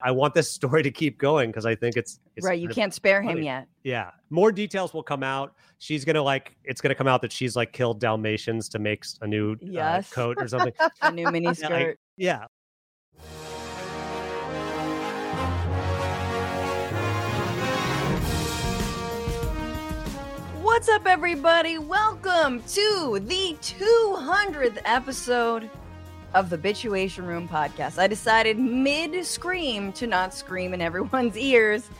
I want this story to keep going because I think it's, it's right. You can't spare him yet. Yeah, more details will come out. She's gonna like it's gonna come out that she's like killed Dalmatians to make a new yes. uh, coat or something. a new mini skirt. yeah. What's up, everybody? Welcome to the 200th episode of the Bitchuation Room podcast. I decided mid scream to not scream in everyone's ears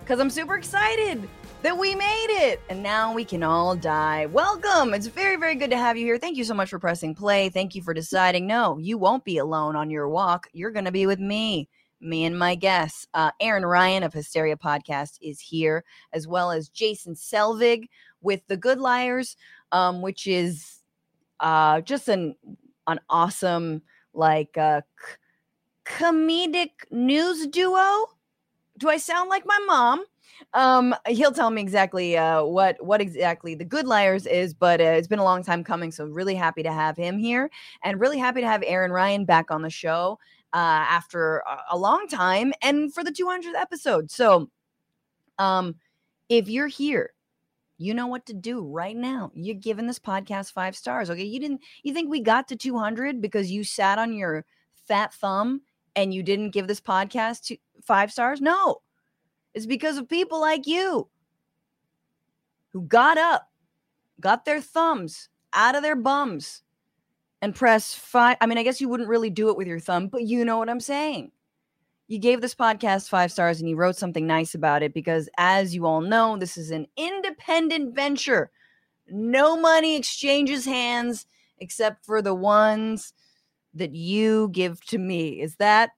because I'm super excited that we made it and now we can all die. Welcome. It's very, very good to have you here. Thank you so much for pressing play. Thank you for deciding no, you won't be alone on your walk. You're going to be with me. Me and my guests, uh, Erin Ryan of Hysteria Podcast is here, as well as Jason Selvig with The Good Liars, um, which is uh, just an an awesome like uh, c- comedic news duo. Do I sound like my mom? Um, he'll tell me exactly uh, what what exactly the Good Liars is, but uh, it's been a long time coming, so really happy to have him here, and really happy to have Erin Ryan back on the show uh, after a, a long time, and for the 200th episode. So, um, if you're here you know what to do right now. You're giving this podcast five stars. Okay. You didn't, you think we got to 200 because you sat on your fat thumb and you didn't give this podcast to five stars? No. It's because of people like you who got up, got their thumbs out of their bums and press five. I mean, I guess you wouldn't really do it with your thumb, but you know what I'm saying you gave this podcast five stars and you wrote something nice about it because, as you all know, this is an independent venture. No money exchanges hands except for the ones that you give to me. Is that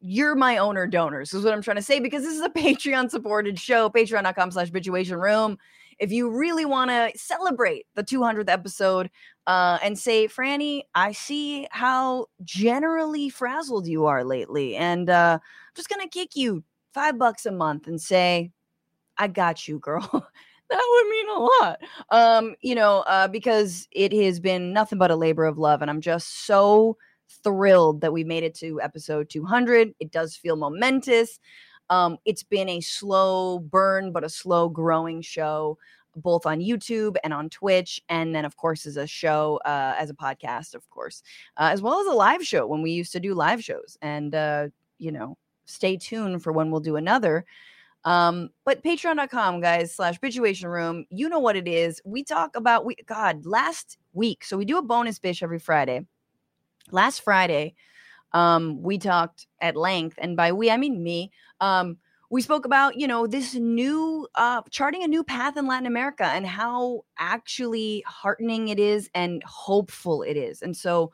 you're my owner donors is what i'm trying to say because this is a patreon supported show patreon.com slash bitchuation room if you really want to celebrate the 200th episode uh, and say, Franny, I see how generally frazzled you are lately. And uh, I'm just going to kick you five bucks a month and say, I got you, girl. that would mean a lot. Um, you know, uh, because it has been nothing but a labor of love. And I'm just so thrilled that we made it to episode 200. It does feel momentous. Um, it's been a slow burn, but a slow growing show, both on YouTube and on Twitch. And then, of course, as a show, uh, as a podcast, of course, uh, as well as a live show when we used to do live shows. And, uh, you know, stay tuned for when we'll do another. Um, but patreon.com, guys, slash bitchuation room, you know what it is. We talk about, we, God, last week. So we do a bonus bitch every Friday. Last Friday, um, we talked at length, and by we, I mean me. Um, we spoke about, you know, this new uh, charting a new path in Latin America and how actually heartening it is and hopeful it is. And so,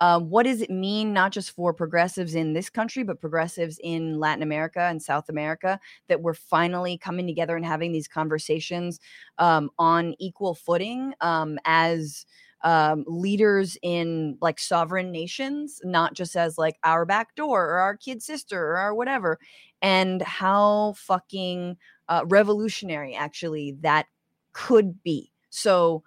um, what does it mean, not just for progressives in this country, but progressives in Latin America and South America, that we're finally coming together and having these conversations um, on equal footing um, as um, leaders in like sovereign nations, not just as like our back door or our kid sister or our whatever, and how fucking uh, revolutionary actually that could be. So,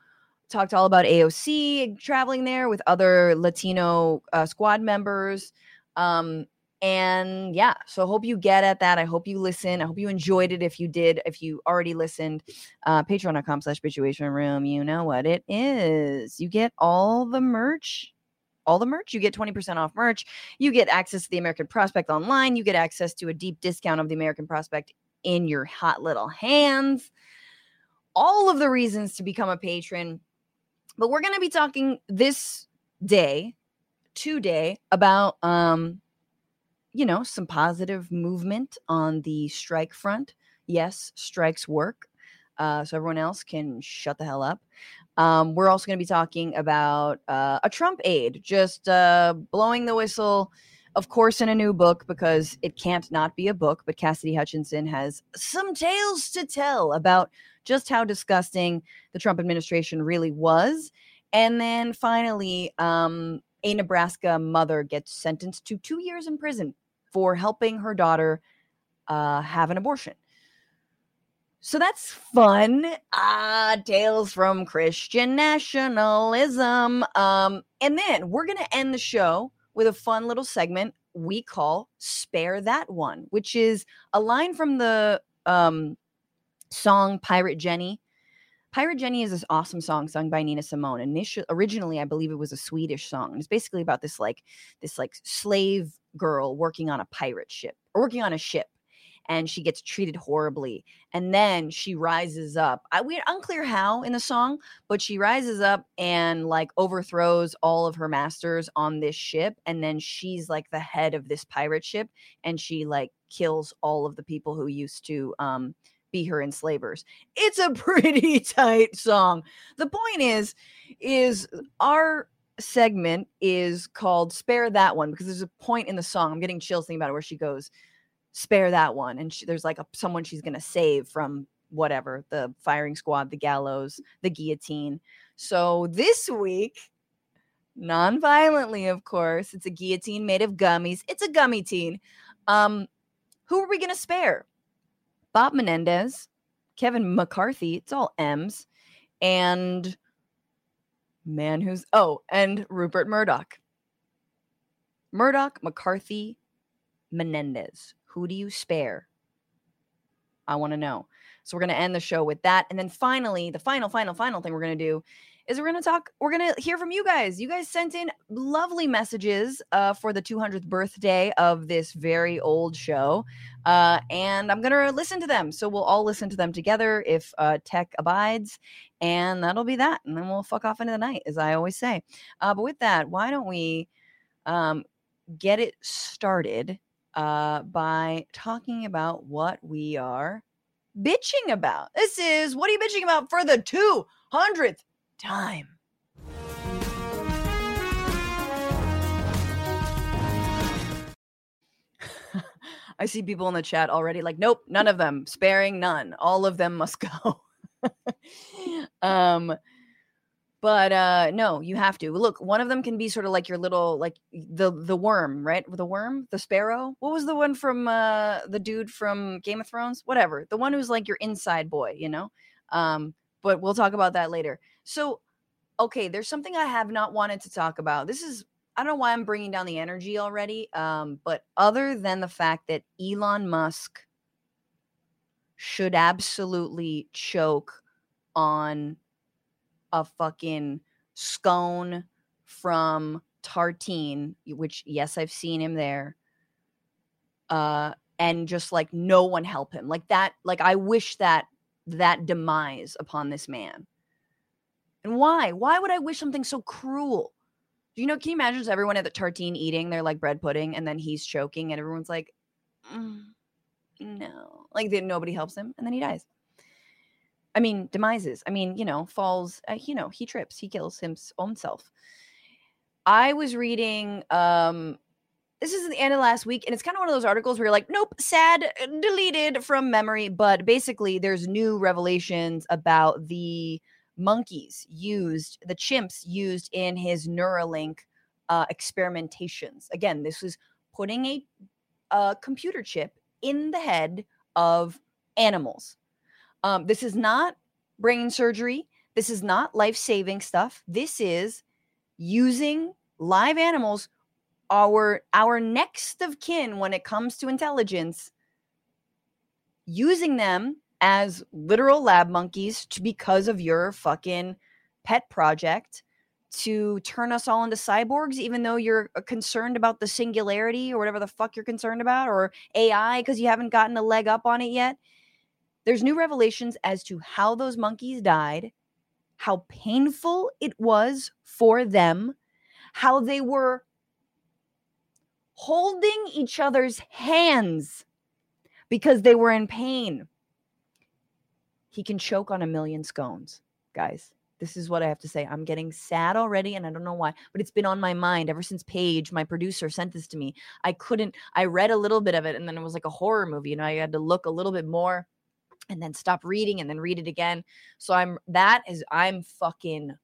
talked all about AOC traveling there with other Latino uh, squad members. Um, and yeah, so hope you get at that. I hope you listen. I hope you enjoyed it. If you did, if you already listened, uh, patreon.com slash bitchuation room, you know what it is. You get all the merch all the merch. You get 20% off merch. You get access to the American Prospect online. You get access to a deep discount of the American Prospect in your hot little hands. All of the reasons to become a patron. But we're going to be talking this day, today, about um you know, some positive movement on the strike front. Yes, strikes work. Uh, so everyone else can shut the hell up. Um, we're also going to be talking about uh, a Trump aide just uh, blowing the whistle, of course, in a new book because it can't not be a book. But Cassidy Hutchinson has some tales to tell about just how disgusting the Trump administration really was. And then finally, um, a Nebraska mother gets sentenced to two years in prison for helping her daughter uh, have an abortion. So that's fun. Ah, tales from Christian nationalism. Um, and then we're gonna end the show with a fun little segment we call Spare That One, which is a line from the um, song Pirate Jenny. Pirate Jenny is this awesome song sung by Nina Simone. Initially, originally, I believe it was a Swedish song. It's basically about this like this like slave girl working on a pirate ship or working on a ship and she gets treated horribly and then she rises up i we're unclear how in the song but she rises up and like overthrows all of her masters on this ship and then she's like the head of this pirate ship and she like kills all of the people who used to um be her enslavers. It's a pretty tight song. The point is is our segment is called spare that one because there's a point in the song i'm getting chills thinking about it where she goes spare that one and she, there's like a someone she's going to save from whatever the firing squad the gallows the guillotine. So this week non-violently of course it's a guillotine made of gummies. It's a gummy teen. Um who are we going to spare bob menendez kevin mccarthy it's all m's and man who's oh and rupert murdoch murdoch mccarthy menendez who do you spare? I want to know. So we're going to end the show with that. And then finally, the final, final, final thing we're going to do is we're going to talk, we're going to hear from you guys. You guys sent in lovely messages uh, for the 200th birthday of this very old show. Uh, and I'm going to listen to them. So we'll all listen to them together if uh, tech abides. And that'll be that. And then we'll fuck off into the night, as I always say. Uh, but with that, why don't we um, get it started? uh, by talking about what we are bitching about. This is what are you bitching about for the 200th time? I see people in the chat already like, nope, none of them, sparing none. All of them must go. um, but uh no you have to. Look one of them can be sort of like your little like the the worm right? The worm? The sparrow? What was the one from uh the dude from game of thrones? Whatever. The one who's like your inside boy you know? Um but we'll talk about that later so okay there's something i have not wanted to talk about this is i don't know why i'm bringing down the energy already um but other than the fact that elon musk should absolutely choke on a fucking scone from Tartine, which yes, I've seen him there. Uh, and just like no one help him. Like that, like I wish that that demise upon this man. And why? Why would I wish something so cruel? Do you know? Can you imagine everyone at the tartine eating their like bread pudding, and then he's choking, and everyone's like, mm, "No," like then nobody helps him, and then he dies. I mean, demises. I mean, you know, falls. Uh, you know, he trips. He kills himself. I was reading. um This is the end of last week, and it's kind of one of those articles where you're like, "Nope, sad, uh, deleted from memory." But basically, there's new revelations about the monkeys used, the chimps used in his Neuralink uh, experimentations. Again, this was putting a, a computer chip in the head of animals um, this is not brain surgery. This is not life saving stuff. This is using live animals, our our next of kin when it comes to intelligence, using them as literal lab monkeys to, because of your fucking pet project to turn us all into cyborgs, even though you're uh, concerned about the singularity or whatever the fuck you're concerned about, or AI because you haven't gotten a leg up on it yet. There's new revelations as to how those monkeys died, how painful it was for them, how they were holding each other's hands because they were in pain. He can choke on a million scones, guys. This is what I have to say. I'm getting sad already, and I don't know why, but it's been on my mind ever since Paige, my producer, sent this to me. I couldn't, I read a little bit of it, and then it was like a horror movie. You know, I had to look a little bit more and then stop reading and then read it again. So I'm that is I'm fucking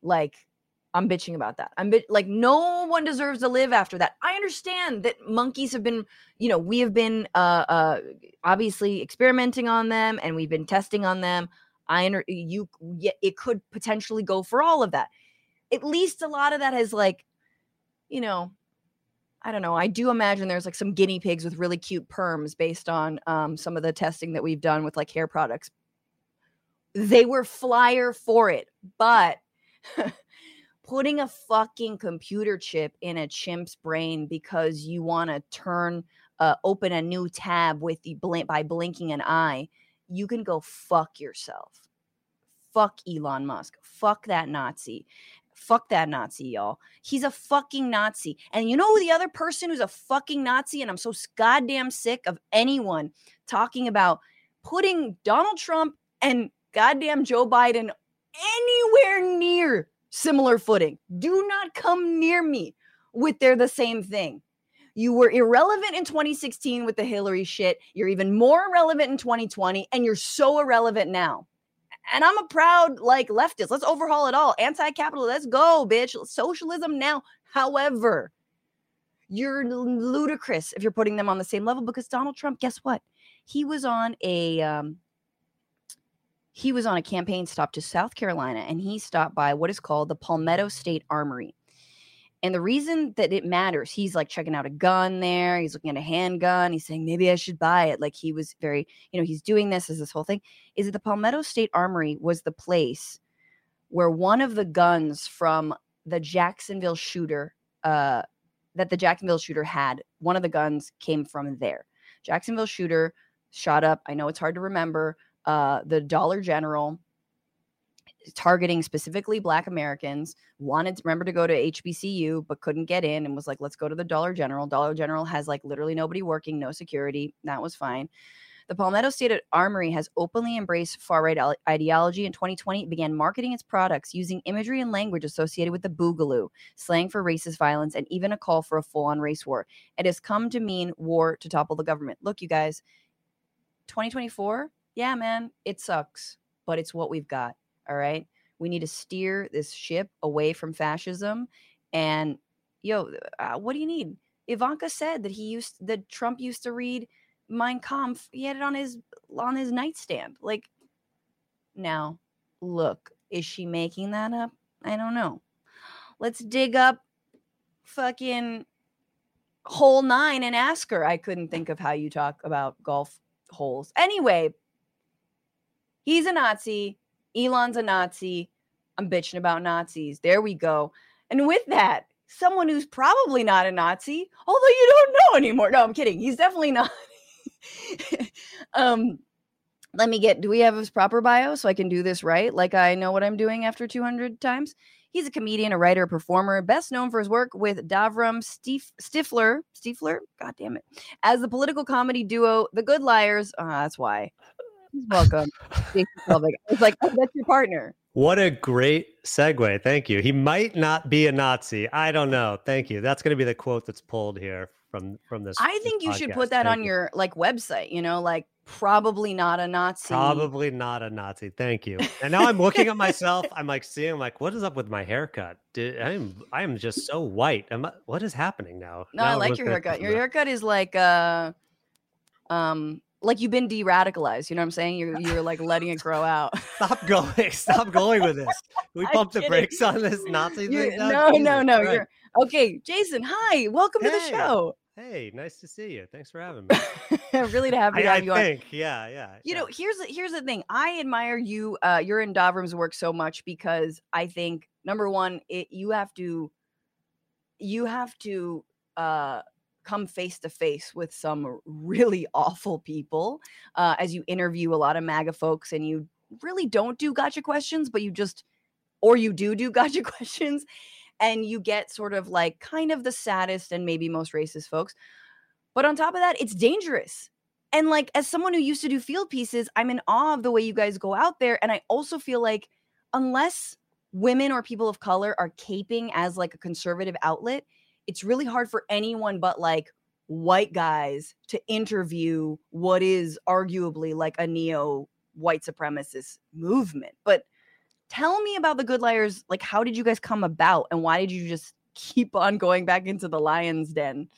like I'm bitching about that. I'm bit, like no one deserves to live after that. I understand that monkeys have been, you know, we have been uh uh obviously experimenting on them and we've been testing on them. I under you it could potentially go for all of that. At least a lot of that has like, you know, I don't know. I do imagine there's like some guinea pigs with really cute perms based on um, some of the testing that we've done with like hair products. They were flyer for it, but putting a fucking computer chip in a chimp's brain because you want to turn uh, open a new tab with the blink by blinking an eye, you can go fuck yourself. Fuck Elon Musk. Fuck that Nazi. Fuck that Nazi, y'all. He's a fucking Nazi. And you know the other person who's a fucking Nazi? And I'm so goddamn sick of anyone talking about putting Donald Trump and goddamn Joe Biden anywhere near similar footing. Do not come near me with they're the same thing. You were irrelevant in 2016 with the Hillary shit. You're even more irrelevant in 2020, and you're so irrelevant now. And I'm a proud like leftist. Let's overhaul it all. Anti-capital. Let's go, bitch. Socialism now. However, you're ludicrous if you're putting them on the same level because Donald Trump, guess what? He was on a um, he was on a campaign stop to South Carolina and he stopped by what is called the Palmetto State Armory. And the reason that it matters, he's like checking out a gun there. He's looking at a handgun. He's saying, maybe I should buy it. Like he was very, you know, he's doing this as this whole thing. Is that the Palmetto State Armory was the place where one of the guns from the Jacksonville shooter, uh, that the Jacksonville shooter had, one of the guns came from there. Jacksonville shooter shot up. I know it's hard to remember. Uh, the Dollar General targeting specifically black americans wanted to remember to go to hbcu but couldn't get in and was like let's go to the dollar general. Dollar general has like literally nobody working no security that was fine. The palmetto state armory has openly embraced far-right ideology in 2020 it began marketing its products using imagery and language associated with the boogaloo slang for racist violence and even a call for a full-on race war. It has come to mean war to topple the government. Look you guys 2024 yeah man it sucks but it's what we've got all right. We need to steer this ship away from fascism. And yo, uh, what do you need? Ivanka said that he used that Trump used to read Mein Kampf. He had it on his on his nightstand. Like now, look, is she making that up? I don't know. Let's dig up fucking hole nine and ask her. I couldn't think of how you talk about golf holes. Anyway, he's a Nazi. Elon's a Nazi. I'm bitching about Nazis. There we go. And with that, someone who's probably not a Nazi, although you don't know anymore. No, I'm kidding. He's definitely not. um, let me get, do we have his proper bio so I can do this right? Like I know what I'm doing after 200 times. He's a comedian, a writer, a performer, best known for his work with Davram Stif- Stifler, Stifler, god damn it, as the political comedy duo The Good Liars. Oh, that's why. He's welcome, It's like, oh, that's your partner. What a great segue. Thank you. He might not be a Nazi. I don't know. Thank you. That's going to be the quote that's pulled here from from this. I think you podcast. should put that Thank on you. your like website, you know, like probably not a Nazi. Probably not a Nazi. Thank you. And now I'm looking at myself. I'm like seeing like what is up with my haircut? Did, I'm I'm just so white. Am I, what is happening now? No, I like your haircut. Your haircut is like uh um like you've been de-radicalized, you know what I'm saying? You're you're like letting it grow out. Stop going. Stop going with this. Can we pump the brakes on this Nazi thing. no, no, no. Christ. You're okay, Jason. Hi, welcome to the show. Hey, nice to see you. Thanks for having me. really to have I, you I have you on. think, yeah, yeah. You yeah. know, here's the, here's the thing. I admire you, Uh, you're in Davram's work so much because I think number one, it you have to, you have to uh, come face to face with some really awful people uh, as you interview a lot of MAGA folks, and you really don't do gotcha questions, but you just, or you do do gotcha questions, and you get sort of like kind of the saddest and maybe most racist folks. But on top of that, it's dangerous. And like as someone who used to do field pieces, I'm in awe of the way you guys go out there. And I also feel like unless women or people of color are caping as like a conservative outlet, it's really hard for anyone but like white guys to interview what is arguably like a neo white supremacist movement. But tell me about the good liars. Like, how did you guys come about and why did you just keep on going back into the lion's den?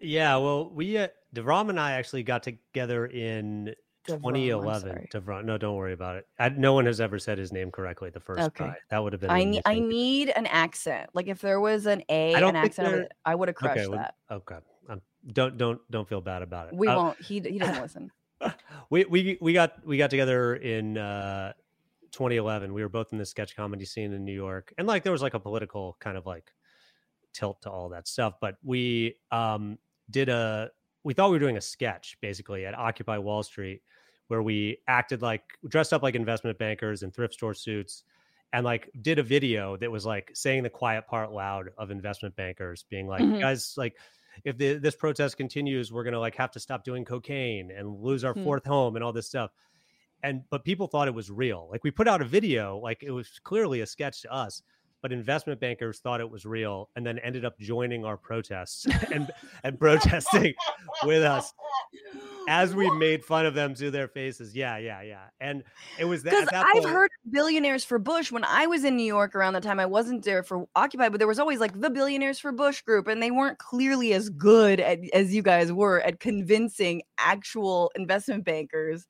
Yeah, well, we uh, Davram and I actually got together in DeVron, 2011. DeVron. No, don't worry about it. I, no one has ever said his name correctly the first Okay. try. That would have been. I need I need an accent. Like if there was an A, I an accent, I there- would- I would have crushed Okay, well, that. Okay. Um, don't don't don't feel bad about it. We Uh, won't. He he doesn't listen. we we we got we got together in uh 2011 we were both in the sketch comedy scene in new york and like there was like a political kind of like tilt to all that stuff but we um did a we thought we were doing a sketch basically at occupy wall street where we acted like dressed up like investment bankers in thrift store suits and like did a video that was like saying the quiet part loud of investment bankers being like Mhm. guys like if the, this protest continues we're gonna like have to stop doing cocaine and lose our Hmm. fourth home and all this stuff and but people thought it was real like we put out a video like it was clearly a sketch to us but investment bankers thought it was real and then ended up joining our protests and and protesting with us as we made fun of them to their faces yeah yeah yeah and it was that, Because I've point- heard billionaires for Bush when I was in New York around the time I wasn't there for Occupy, but there was always like the billionaires for Bush group, and they weren't clearly as good at, as you guys were at convincing actual investment bankers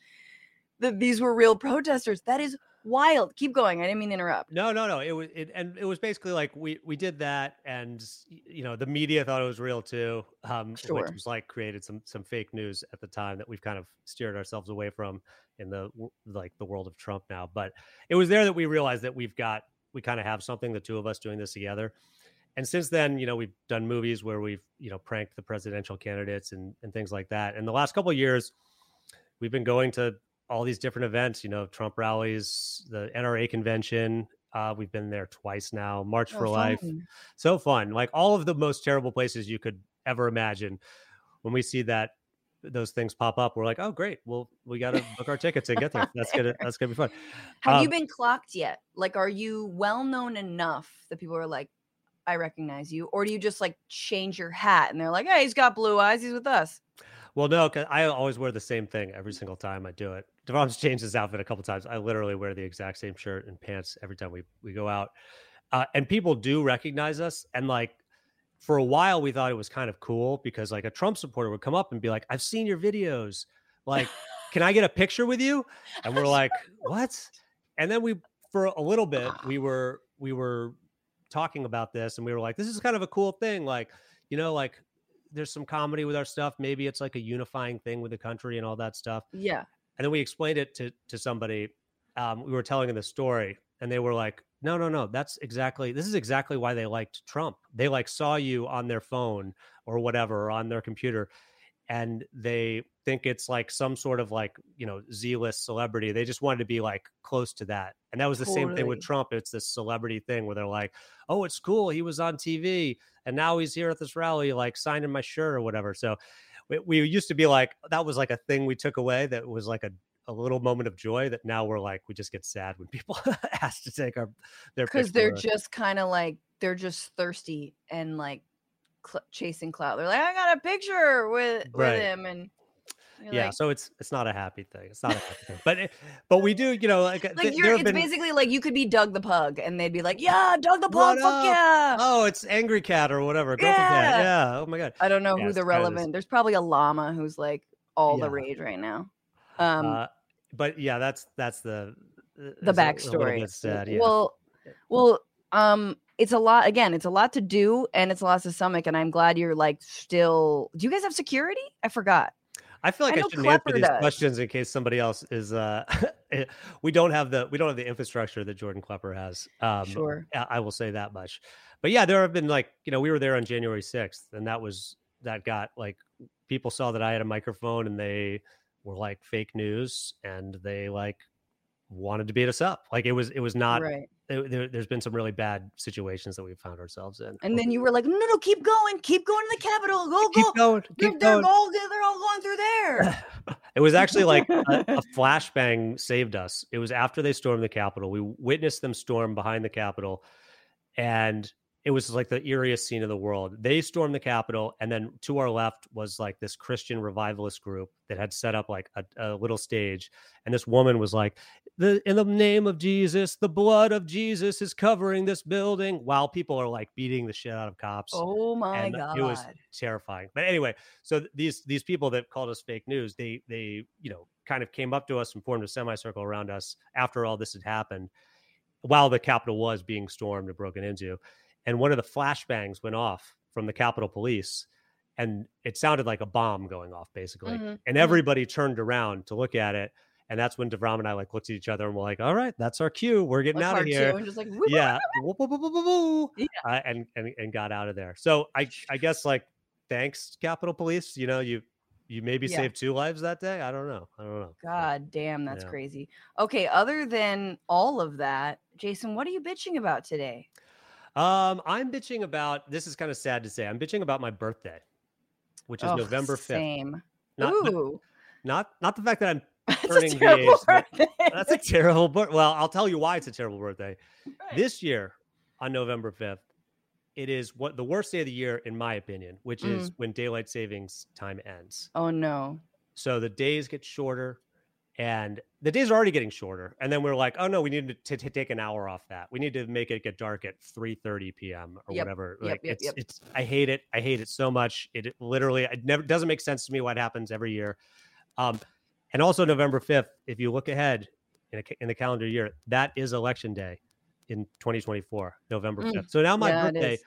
that these were real protesters. That is wild. Keep going. I didn't mean to interrupt. No, no, no. It was it, and it was basically like we we did that, and you know the media thought it was real too, um, Sure. which was like created some some fake news at the time that we've kind of steered ourselves away from in the like the world of Trump now. But it was there that we realized that we've got we kind of have something, the two of us doing this together. And since then, you know, we've done movies where we've you know pranked the presidential candidates and and things like that. And the last couple of years, we've been going to all these different events, you know, Trump rallies, the NRA convention. Uh, we've been there twice now. March Oh, for Life, so fun. Like all of the most terrible places you could ever imagine. When we see that those things pop up, we're like, oh great, well we got to book our tickets and get there. That's gonna that's gonna be fun. Have you Um, been clocked yet? Like, are you well known enough that people are like, I recognize you? Or do you just like change your hat and they're like, hey, he's got blue eyes. He's with us. Well, no, because I always wear the same thing every single time I do it. Devon's changed his outfit a couple times. I literally wear the exact same shirt and pants every time we we go out, uh, and people do recognize us. And like for a while, we thought it was kind of cool because like a Trump supporter would come up and be like, "I've seen your videos. Like, can I get a picture with you?" And we're like, "What?" And then we, for a little bit, we were we were talking about this, and we were like, "This is kind of a cool thing." Like, you know, like there's some comedy with our stuff. Maybe it's like a unifying thing with the country and all that stuff. Yeah. And then we explained it to to somebody. Um, we were telling them the story, and they were like, "No, no, no. That's exactly. This is exactly why they liked Trump. They like saw you on their phone or whatever or on their computer, and they think it's like some sort of like you know z-list celebrity they just wanted to be like close to that and that was the same thing with trump it's this celebrity thing where they're like oh it's cool he was on tv and now he's here at this rally like signing my shirt or whatever so we, we used to be like that was like a thing we took away that was like a, a little moment of joy that now we're like we just get sad when people ask to take our their Because they're just kind of like, they're just thirsty and like cl- chasing clout. They're like, I got a picture with, with him. And yeah like, so it's it's not a happy thing it's not a happy thing but but we do you know like, th- like there you're, it's been- basically like you could be Doug the Pug and they'd be like, yeah, Doug the Pug, fuck yeah. oh it's angry cat or whatever Grumpy cat Yeah. yeah oh my god I don't know Yeah, who the kind of relevant. There's probably a llama who's like all the rage right now. Um, uh, but yeah that's that's the the it's a- a backstory. sad yeah Well, well, um, it's a lot. Again, it's a lot to do, and it's a lot to stomach. And I'm glad you're like still. Do you guys have security? I forgot. I feel like I, know shouldn't answer these does. questions in case somebody else is. Uh, we don't have the we don't have the infrastructure that Jordan Klepper has. Um, Sure. I, I will say that much. But yeah, there have been like you know we were there on January sixth, and that was that got like people saw that I had a microphone, and they were like fake news, and they like wanted to beat us up. Like it was it was not. right. There, there, there's been some really bad situations that we've found ourselves in. And then you were like, no, no, keep going, keep going to the Capitol. Go, keep go. going, They're, keep they're going. all they're all going through there. It was actually like a, a flashbang saved us. It was after they stormed the Capitol. We witnessed them storm behind the Capitol, and it was like the eeriest scene in the world. They stormed the Capitol, and then to our left was like this Christian revivalist group that had set up like a, a little stage, and this woman was like, "the In the name of Jesus, the blood of Jesus is covering this building," while people are like beating the shit out of cops oh my and god. it was terrifying. But anyway, so these these people that called us fake news, they they you know kind of came up to us and formed a semicircle around us after all this had happened, while the Capitol was being stormed and broken into. And one of the flashbangs went off from the Capitol Police, and it sounded like a bomb going off, basically. Mhm, And mhm. everybody turned around to look at it. And that's when Davram and I like looked at each other and we're like, all right, that's our cue. We're getting out of here and just like yeah woo, woo, uh, and, and and got out of there so i i guess like thanks capitol police you know you you maybe Yeah. saved two lives that day i don't know i don't know God damn, that's Yeah. crazy. Okay, other than all of that, Jason, what are you bitching about today? um i'm bitching about this is kind of sad to say i'm bitching about my birthday which is Ugh, november 5th Same. not, not Ooh, not not the fact that i'm that's a turning the terrible age, birthday. that's a terrible but well i'll tell you why it's a terrible birthday Right. this year on november 5th it is what the worst day of the year in my opinion which is when daylight savings time ends Oh no. So the days get shorter and the days are already getting shorter. And then we're like, oh no, we need to, to take an hour off that. We need to make it get dark at 3 30 p.m. or Yep, whatever. Like yep, it's yep. it's I hate it. I hate it so much. It, it literally it never doesn't make sense to me what happens every year. Um and also November 5th, if you look ahead in, a, in the calendar year, that is election day in 2024, November Mm, 5th. So now my yeah, birthday, is.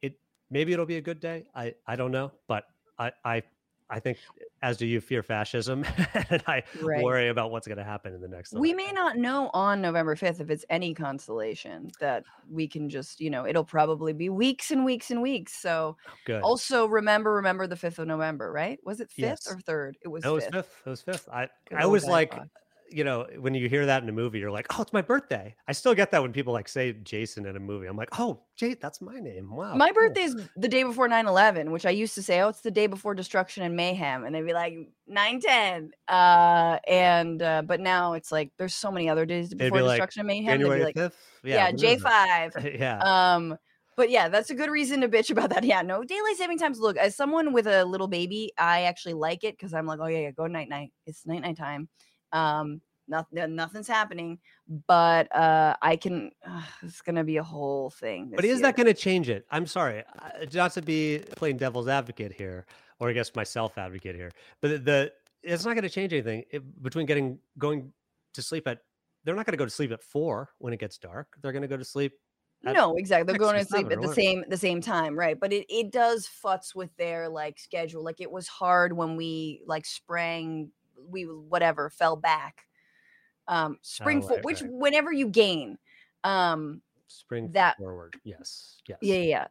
it maybe it'll be a good day. I I don't know, but I I I think as do you fear fascism and I Right. worry about what's going to happen in the next We may not know on November 5th if it's any consolation that we can just, you know, it'll probably be weeks and weeks and weeks. So oh, good. also remember, remember the 5th of November, right? Was it 5th Yes. or 3rd? It was No, it was 5th. It was fifth. I Good I was like. You know, when you hear that in a movie, you're like, oh, it's my birthday. I still get that when people like say Jason in a movie. I'm like, oh, Jay, that's my name. Wow. My cool." birthday's the day before 9 11, which I used to say, oh, it's the day before destruction and mayhem. And they'd be like, 9 10. Uh, and, uh, but now it's like, there's so many other days before be like, destruction and mayhem. They'd be January like, fifth. yeah, what is it? J5. yeah. Um, but yeah, that's a good reason to bitch about that. Yeah, no daylight saving times. Look, as someone with a little baby, I actually like it because I'm like, oh yeah, yeah, go night night. It's night night time. Um, nothing, nothing's happening. But uh, I can. Uh, it's gonna be a whole thing. But is that going to change it? I'm sorry, not to be playing devil's advocate here, or I guess myself advocate here, but the, the it's not going to change anything it, between getting going to sleep at. They're not going to go to sleep at four when it gets dark. They're going to go to sleep. No, exactly. They're going to sleep at the same the same time, right? But it it does futz with their like schedule. Like it was hard when we like sprang, we whatever fell back. Um, spring Oh, for which right. whenever you gain, um, Spring That- forward. Yes. Yes. yeah, yeah.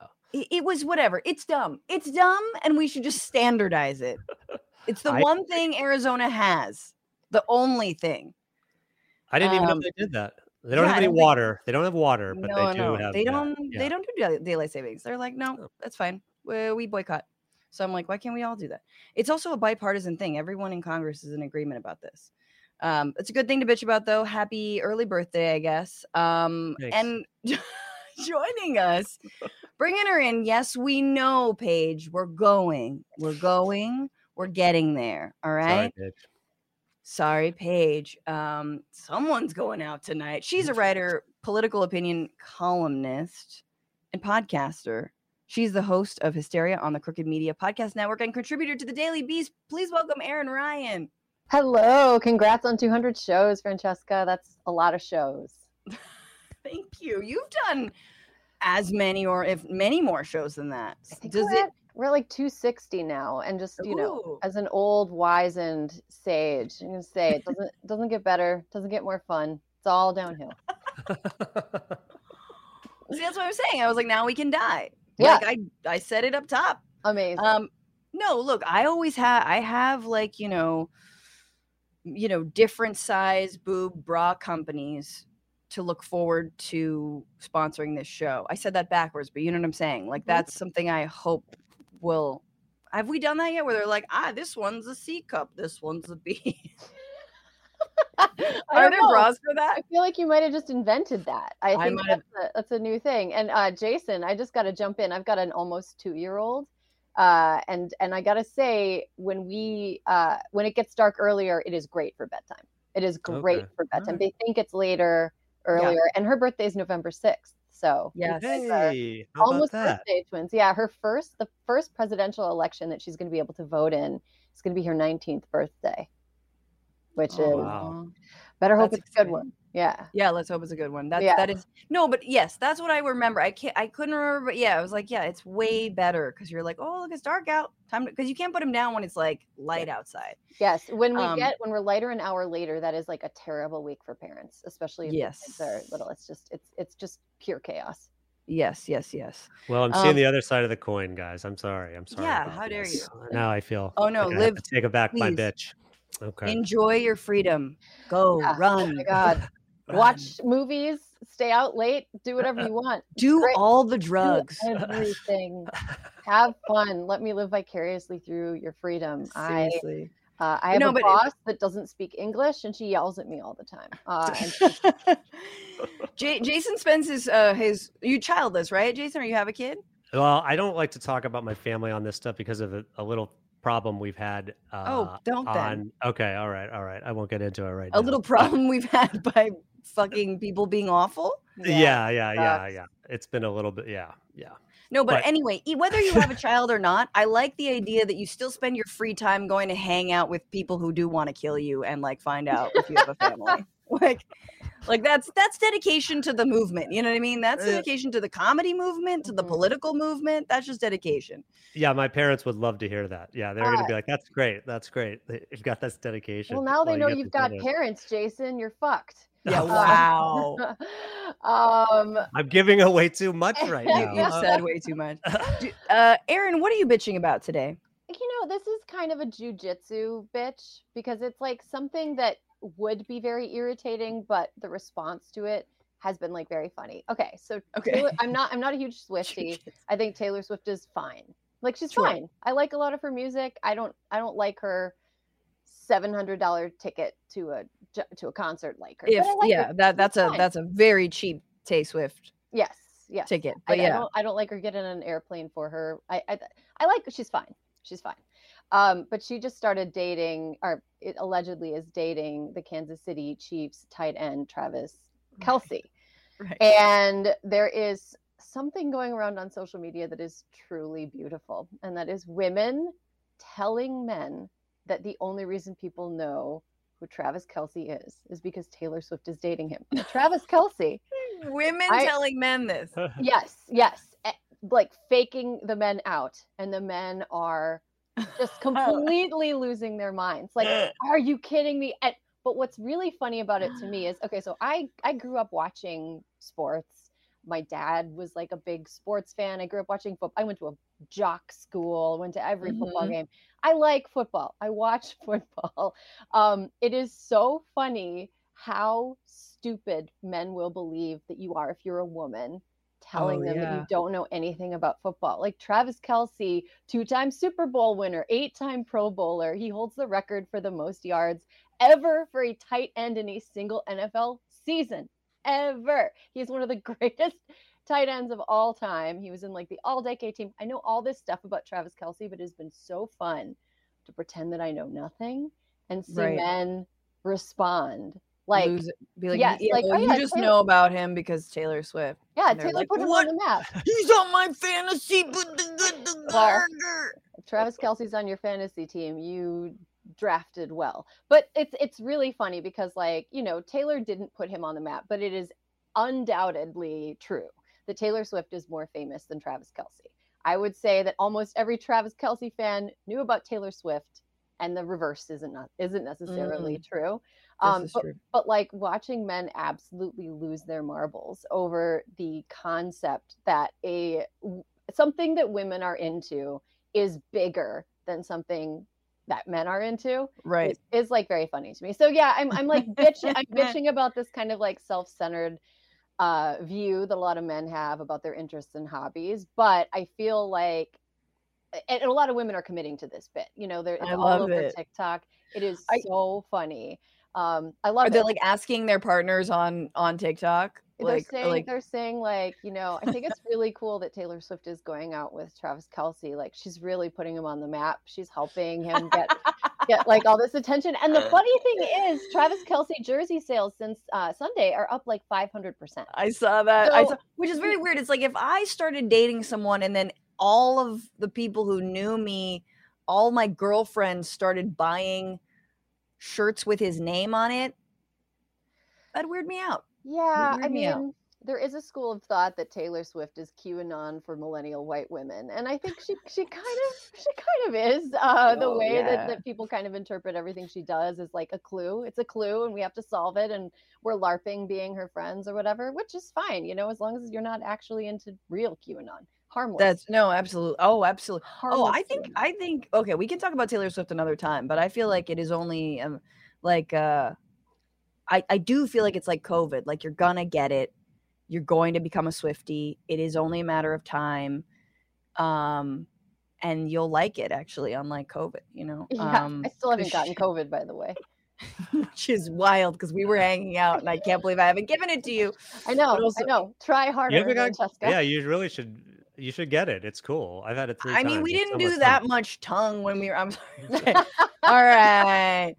Oh. It, it was whatever. It's dumb. It's dumb, and we should just standardize it. It's the I one thing Arizona has. The only thing. I didn't even know Um, they did that. They don't yeah, have any water. They don't have water, but no, they do no. have. They don't. Yeah. They don't do day- daylight savings. They're like, no, that's fine. We, we boycott. So I'm like, why can't we all do that? It's also a bipartisan thing. Everyone in Congress is in agreement about this. Um, it's a good thing to bitch about, though. Happy early birthday, I guess. Um, and joining us, bringing her in. Yes, we know, Paige. We're going. We're going. We're getting there. All right. Sorry. Sorry, Paige. Um, someone's going out tonight. She's a writer, political opinion columnist, and podcaster. She's the host of Hysteria on the Crooked Media Podcast Network and contributor to the Daily Beast. Please welcome Erin Ryan. Hello, congrats on 200 shows, Francesca. That's a lot of shows. Thank you. You've done as many or if many more shows than that. Does we're, it? at- we're like 260 now, and just you know, as an old wizened sage, I'm gonna say it doesn't doesn't get better, doesn't get more fun. It's all downhill. See, that's what I was saying. I was like, now we can die. Yeah. Like I, I said it up top. Amazing. Um, no, look, I always have I have like, you know, you know, different size boob bra companies to look forward to sponsoring this show. I said that backwards, but you know what I'm saying? Like that's something I hope will have we done that yet where they're like, ah, this one's a C cup, this one's a B. I Are there know. bras for that? I feel like you might have just invented that. I I think might that's a, that's a new thing. And uh, Jason, I just got to jump in. I've got an almost two year old, uh, and and I got to say, when we uh, when it gets dark earlier, it is great for bedtime. It is great Okay. for bedtime. Alright. They think it's later earlier, and her birthday is November sixth. So Yes. it's, uh, hey, how about almost that? birthday twins. Yeah, her first the first presidential election that she's going to be able to vote in is going to be her 19th birthday. Which Oh, is wow. better hope That's it's a good one. Yeah. Yeah, let's hope it's a good one. That Yeah. that is no, but yes, that's what I remember. I can't, I couldn't remember, but yeah, I was like, yeah, it's way better because you're like, oh, look, it's dark out. Time because you can't put them down when it's like light outside. Yes. When we Um, get when we're lighter an hour later, that is like a terrible week for parents, especially if the kids are little. It's just it's it's just pure chaos. Yes, yes, yes. Well, I'm seeing Um, the other side of the coin, guys. I'm sorry. I'm sorry. Yeah, how dare this. Now I feel. Oh, no, like live- take it back, my bitch. Okay. Enjoy your freedom. Go Yeah. run. Oh my god. Watch movies, stay out late, do whatever you want. Do Great. all the Do drugs. everything. Have fun. Let me live vicariously through your freedom. I Seriously. uh, I have No, a but it- boss that doesn't speak English, and she yells at me all the time. Uh, and J- Jason spends his uh his you childless, right? Jason, or you have a kid? Well, I don't like to talk about my family on this stuff because of a, a little problem we've had. Uh, oh, don't then. on. Okay, all right, all right. I won't get into it right A now. A little problem we've had by fucking people being awful. Yeah, yeah, yeah, sucks. yeah. It's been a little bit. Yeah, yeah. No, but, But- anyway, whether you have a child or not, I like the idea that you still spend your free time going to hang out with people who do want to kill you and like find out if you have a family. like like that's that's dedication to the movement. You know what I mean? That's Uh, dedication to the comedy movement, to the Mhm. political movement. That's just dedication. Yeah, my parents would love to hear that. Yeah, they're gonna be like, "That's great, that's great. They- You've got this dedication." well, now they know you you've got do this. parents, Jason. You're fucked. Yeah, Oh, wow. um, I'm giving away too much right You- You, now. you Uh, said way too much. Do- Uh, Erin, what are you bitching about today? you know, this is kind of a jujitsu bitch because it's like something that would be very irritating, but the response to it has been like very funny. Okay, so Okay. Taylor, I'm not I'm not a huge Swiftie. I think Taylor Swift is fine. Like she's Sure. fine. I like a lot of her music. I don't I don't like her seven hundred dollar ticket to a to a concert like her. If like yeah, her. that that's a fine. that's a very cheap Tay Swift yes yes ticket. But I yeah, don't I don't like her getting an airplane for her. I I, I like she's fine. She's fine. Um, but she just started dating, or it allegedly is dating the Kansas City Chiefs tight end Travis Kelce. right. And there is something going around on social media that is truly beautiful, and that is women telling men that the only reason people know who Travis Kelce is is because Taylor Swift is dating him. Travis Kelce Women I- telling men this. yes, yes, eh, like faking the men out, and the men are just completely losing their minds. Like, are you kidding me? And but what's really funny about it to me is okay. So I I grew up watching sports. My dad was like a big sports fan. I grew up watching football. I went to a jock school. Went to every football Mhm. game. I like football. I watch football. Um, it is so funny how stupid men will believe that you are if you're a woman telling Oh, them that you don't know anything about football. Like Travis Kelce, two time Super Bowl winner, eight time Pro Bowler. He holds the record for the most yards ever for a tight end in a single NFL season. Ever. He's one of the greatest tight ends of all time. He was in like the all decade team. I know all this stuff about Travis Kelce, but it has been so fun to pretend that I know nothing and see Right. men respond. Like, Lose. Be like, yes, yeah, like, oh, you yeah, just Taylor- know about him because Taylor Swift. yeah, Taylor like, put him "What?" on the map. He's on my fantasy, but the Well, Travis Kelce's on your fantasy team, you drafted well. But it's it's really funny because like, you know, Taylor didn't put him on the map, but it is undoubtedly true that Taylor Swift is more famous than Travis Kelce. I would say that almost every Travis Kelce fan knew about Taylor Swift and the reverse isn't not isn't necessarily mm. true. Um, but but like watching men absolutely lose their marbles over the concept that a something that women are into is bigger than something that men are into Right. is, is like very funny to me. So yeah, I'm I'm like bitching I'm bitching about this kind of like self-centered uh view that a lot of men have about their interests and hobbies, but I feel like and, a lot of women are committing to this bit. You know, they're all over it. TikTok. It is I- so funny. Um I love Are they it. like asking their partners on on TikTok? they're Like, saying like they're saying like you know i think it's really cool that taylor swift is going out with travis kelce like she's really putting him on the map she's helping him get get like all this attention and the funny thing is travis kelce jersey sales since uh, sunday are up like 500% I saw that. I saw, which is very weird. It's like if I started dating someone and then all of the people who knew me, all my girlfriends started buying shirts with his name on it, that'd weird me out. Yeah, I me out. mean, there is a school of thought that Taylor Swift is QAnon for millennial white women, and I think she she kind of she kind of is. Uh, the Oh, way yeah. that, that people kind of interpret everything she does is like a clue. It's a clue, and we have to solve it, and we're larping being her friends or whatever, which is fine, you know, as long as you're not actually into real QAnon. Harmless. That's no, absolutely. Oh, absolutely. Oh, I think. I think okay, we can talk about Taylor Swift another time, but I feel like it is only um, like uh I I do feel like it's like COVID. Like you're gonna get it. You're going to become a Swiftie. It is only a matter of time. Um and you'll like it actually, unlike COVID, you know. Yeah, um I still haven't gotten COVID, by the way. which is wild because we were hanging out and I can't believe I haven't given it to you. I know, also- I know. Try harder, You got, Francesca. yeah, you really should. You should get it. It's cool. I've had it three I times. mean, we It's didn't so do much that fun. much tongue when we were. I'm sorry. All right.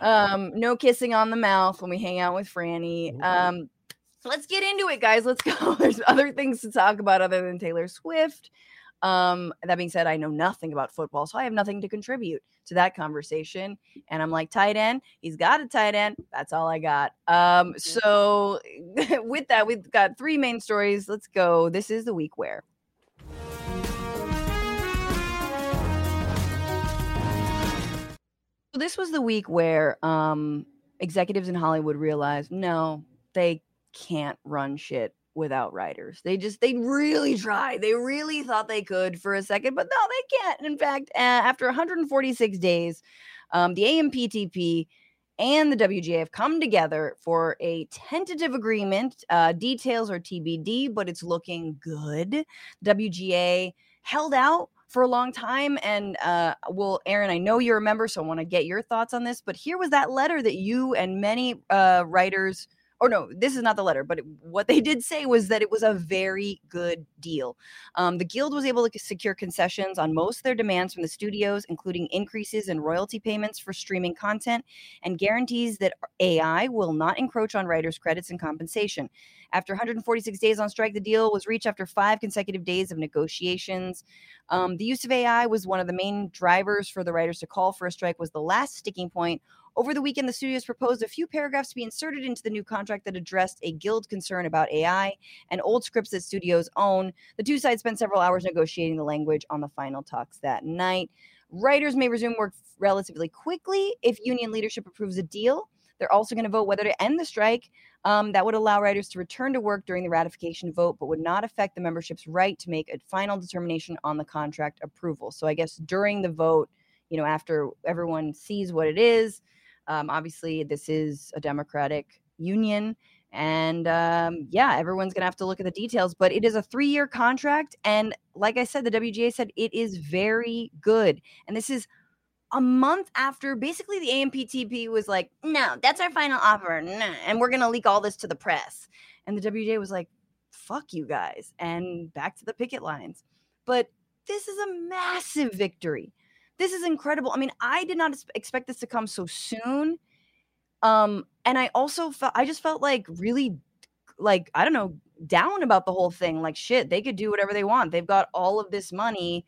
Um, no kissing on the mouth when we hang out with Franny. Ooh. Um, let's get into it, guys. Let's go. There's other things to talk about other than Taylor Swift. Um, that being said, I know nothing about football, so I have nothing to contribute to that conversation. And I'm like, tight end, he's got a tight end. That's all I got. Um, so with that, we've got three main stories. Let's go. This is the week where. This was the week where um, executives in Hollywood realized no, they can't run shit without writers. They just they really tried. They really thought they could for a second, but no, they can't. In fact, after 146 days, um, the AMPTP and the WGA have come together for a tentative agreement. Uh, details are TBD, but it's looking good. WGA held out for a long time. And uh, well, Erin, I know you're a member, so I want to get your thoughts on this. But here was that letter that you and many uh, writers, or no, this is not the letter, but it, what they did say was that it was a very good deal. Um, the Guild was able to secure concessions on most of their demands from the studios, including increases in royalty payments for streaming content and guarantees that AI will not encroach on writers' credits and compensation. After 146 days on strike, the deal was reached after five consecutive days of negotiations. Um, the use of AI was one of the main drivers for the writers to call for a strike. Was the last sticking point. Over the weekend, the studios proposed a few paragraphs to be inserted into the new contract that addressed a guild concern about AI and old scripts that studios own. The two sides spent several hours negotiating the language on the final talks that night. Writers may resume work relatively quickly if union leadership approves a deal. They're also going to vote whether to end the strike. Um, that would allow writers to return to work during the ratification vote, but would not affect the membership's right to make a final determination on the contract approval. So I guess during the vote, you know, after everyone sees what it is, um, obviously this is a Democratic union. And um, yeah, everyone's going to have to look at the details, but it is a three year contract. And like I said, the WGA said it is very good. And this is a month after basically the AMPTP was like, no, that's our final offer. And we're going to leak all this to the press. And the WGA was like, fuck you guys. And back to the picket lines. But this is a massive victory. This is incredible. I mean, I did not expect this to come so soon. Um, and I also felt, I just felt like really, like, I don't know, down about the whole thing. Like, shit, they could do whatever they want. They've got all of this money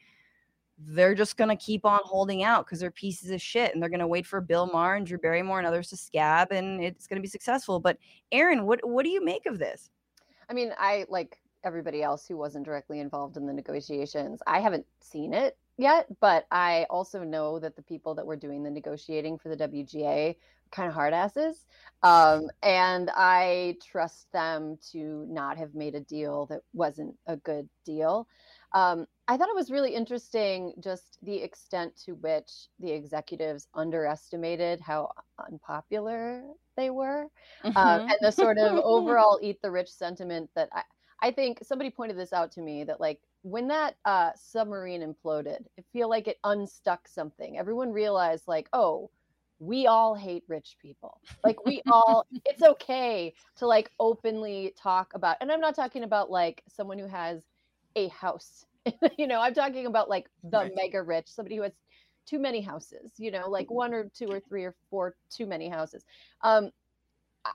they're just to keep on holding out because they're pieces of shit and they're to wait for Bill Maher and Drew Barrymore and others to scab and it's to be successful. But Erin, what what do you make of this? I mean, I like everybody else who wasn't directly involved in the negotiations. I haven't seen it yet, but I also know that the people that were doing the negotiating for the WGA kind of hard asses. Um, and I trust them to not have made a deal that wasn't a good deal. Um, I thought it was really interesting just the extent to which the executives underestimated how unpopular they were um, Mm-hmm. and the sort of overall eat the rich sentiment that I, I think somebody pointed this out to me that like when that uh, submarine imploded, it feel like it unstuck something. Everyone realized like, oh, we all hate rich people. Like we all, it's okay to like openly talk about, and I'm not talking about like someone who has a house. you know, I'm talking about like the Right. mega rich, somebody who has too many houses. You know, like one or two or three or four too many houses. Um,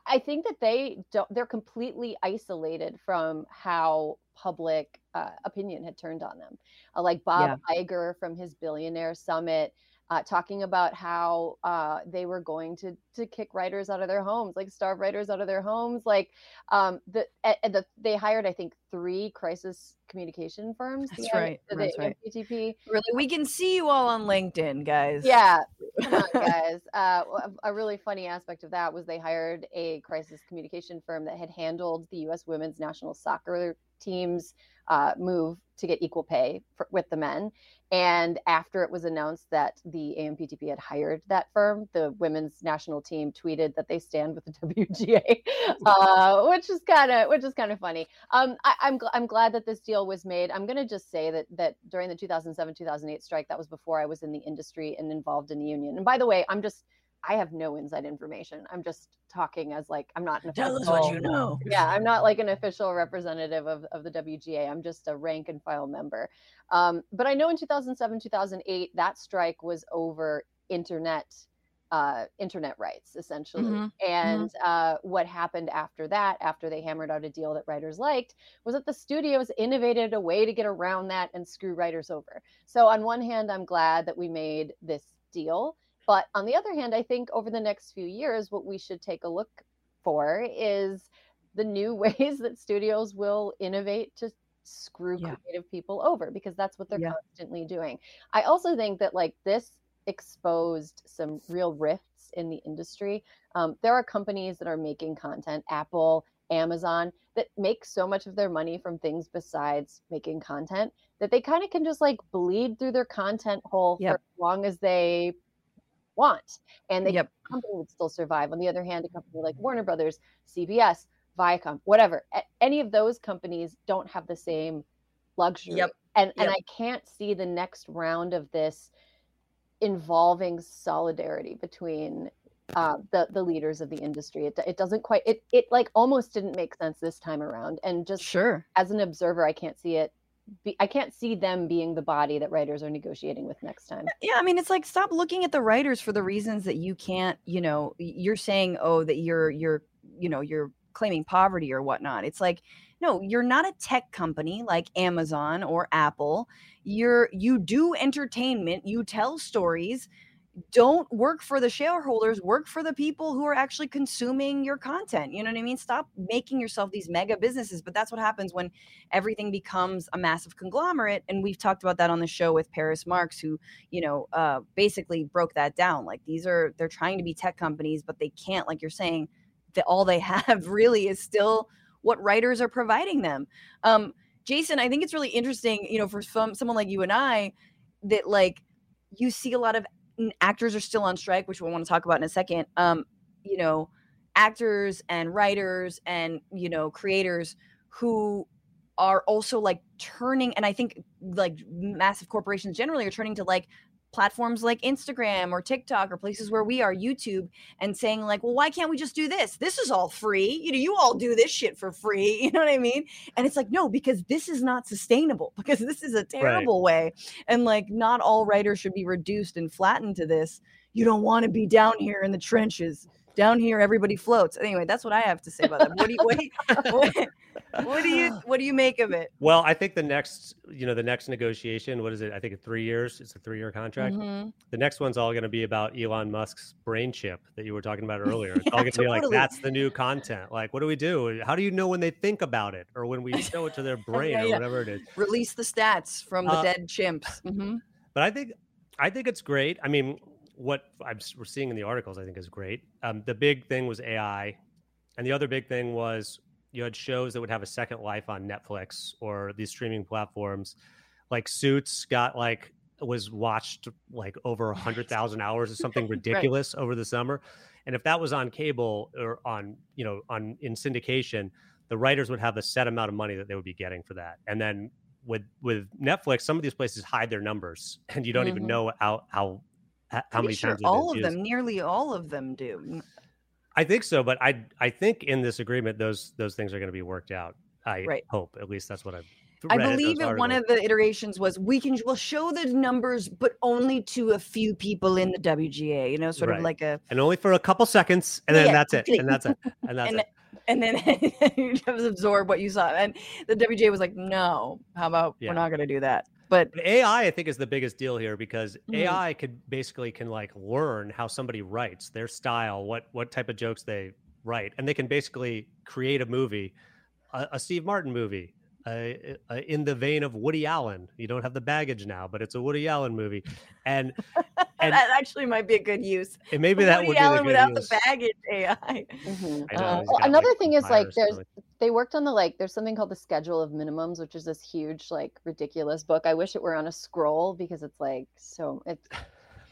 I- think that they don't. They're completely isolated from how public uh, opinion had turned on them. Uh, like Bob Iger from his billionaire summit uh, talking about how uh, they were going to to kick writers out of their homes, like starve writers out of their homes. Like um, the, the they hired, I think, three crisis communication firms. That's right. The, That's right. MPTP. Really, we can see you all on LinkedIn, guys. Yeah, on, guys. Uh, a really funny aspect of that was they hired a crisis communication firm that had handled the U.S. women's national soccer team's uh, move to get equal pay for, with the men. And after it was announced that the AMPTP had hired that firm, the women's national team tweeted that they stand with the WGA, uh, which is kind of which is kind of funny. Um, I, am I'm, I'm glad that this deal was made. I'm going to just say that that during the 2007-2008 strike, that was before I was in the industry and involved in the union. And by the way, I'm just I have no inside information. I'm just talking as like I'm not an tell official, us what you know. Yeah, I'm not like an official representative of, of the WGA. I'm just a rank and file member. Um, but I know in 2007, 2008, that strike was over internet uh, internet rights essentially. Mm-hmm. And mm-hmm. Uh, what happened after that, after they hammered out a deal that writers liked, was that the studios innovated a way to get around that and screw writers over. So on one hand, I'm glad that we made this deal but on the other hand, I think over the next few years, what we should take a look for is the new ways that studios will innovate to screw yeah. creative people over because that's what they're yeah. constantly doing. I also think that like this exposed some real rifts in the industry. Um, there are companies that are making content, Apple, Amazon, that make so much of their money from things besides making content that they kind of can just like bleed through their content hole yep. for as long as they want. And the yep. company would still survive. On the other hand, a company like Warner Brothers, CBS, Viacom, whatever, any of those companies don't have the same luxury. Yep. And yep. and I can't see the next round of this involving solidarity between uh, the the leaders of the industry. It, it doesn't quite it it like almost didn't make sense this time around. And just sure as an observer, I can't see it be, I can't see them being the body that writers are negotiating with next time. Yeah, I mean, it's like stop looking at the writers for the reasons that you can't. You know, you're saying, oh, that you're you're you know you're claiming poverty or whatnot. It's like, no, you're not a tech company like Amazon or Apple. You're you do entertainment. You tell stories don't work for the shareholders work for the people who are actually consuming your content you know what i mean? Stop making yourself these mega businesses but that's what happens when everything becomes a massive conglomerate and we've talked about that on the show with paris marx who you know uh, basically broke that down like these are they're trying to be tech companies but they can't like you're saying that all they have really is still what writers are providing them. Um, jason i think it's really interesting you know for some, someone like you and i that like you see a lot of actors are still on strike, which we'll want to talk about in a second. Um, you know, actors and writers and you know creators who are also like turning, and I think like massive corporations generally are turning to like platforms like Instagram or TikTok or places where we are, YouTube, and saying, like, well, why can't we just do this? This is all free. You know, you all do this shit for free. You know what I mean? And it's like, no, because this is not sustainable, because this is a terrible right. way. And like, not all writers should be reduced and flattened to this. You don't want to be down here in the trenches down here everybody floats anyway that's what i have to say about that what do you what what, what do you what do you make of it well i think the next you know the next negotiation what is it i think three years it's a three year contract mm-hmm. the next one's all going to be about elon musk's brain chip that you were talking about earlier it's yeah, all going to totally. be like that's the new content like what do we do how do you know when they think about it or when we show it to their brain yeah, or yeah. whatever it is release the stats from the uh, dead chimps mm-hmm. but i think i think it's great i mean what I'm we're seeing in the articles, I think, is great. Um, the big thing was AI, and the other big thing was you had shows that would have a second life on Netflix or these streaming platforms. Like Suits got like was watched like over a hundred thousand hours or something ridiculous right. over the summer, and if that was on cable or on you know on in syndication, the writers would have a set amount of money that they would be getting for that, and then with with Netflix, some of these places hide their numbers, and you don't mm-hmm. even know how how how many sure times all of them nearly all of them do i think so but i i think in this agreement those those things are going to be worked out i right. hope at least that's what i've I believe it, one of the iterations was we can we'll show the numbers, but only to a few people in the WGA. You know, sort right. of like a and only for a couple seconds, and then yeah. that's it, and that's it, and that's and, it. And then you just absorb what you saw. And the WGA was like, "No, how about yeah. we're not going to do that." But But AI, I think, is the biggest deal here because Mhm. AI could basically can like learn how somebody writes, their style, what what type of jokes they write, and they can basically create a movie, a, a Steve Martin movie, uh, uh, in the vein of Woody Allen. You don't have the baggage now, but it's a Woody Allen movie, and and that actually might be a good use. and maybe that Woody would Allen be without use. the baggage AI. Mhm. I know, Uh, Well, another like, thing is like there's really. they worked on the like there's something called the schedule of minimums which is this huge like ridiculous book i wish it were on a scroll because it's like so it,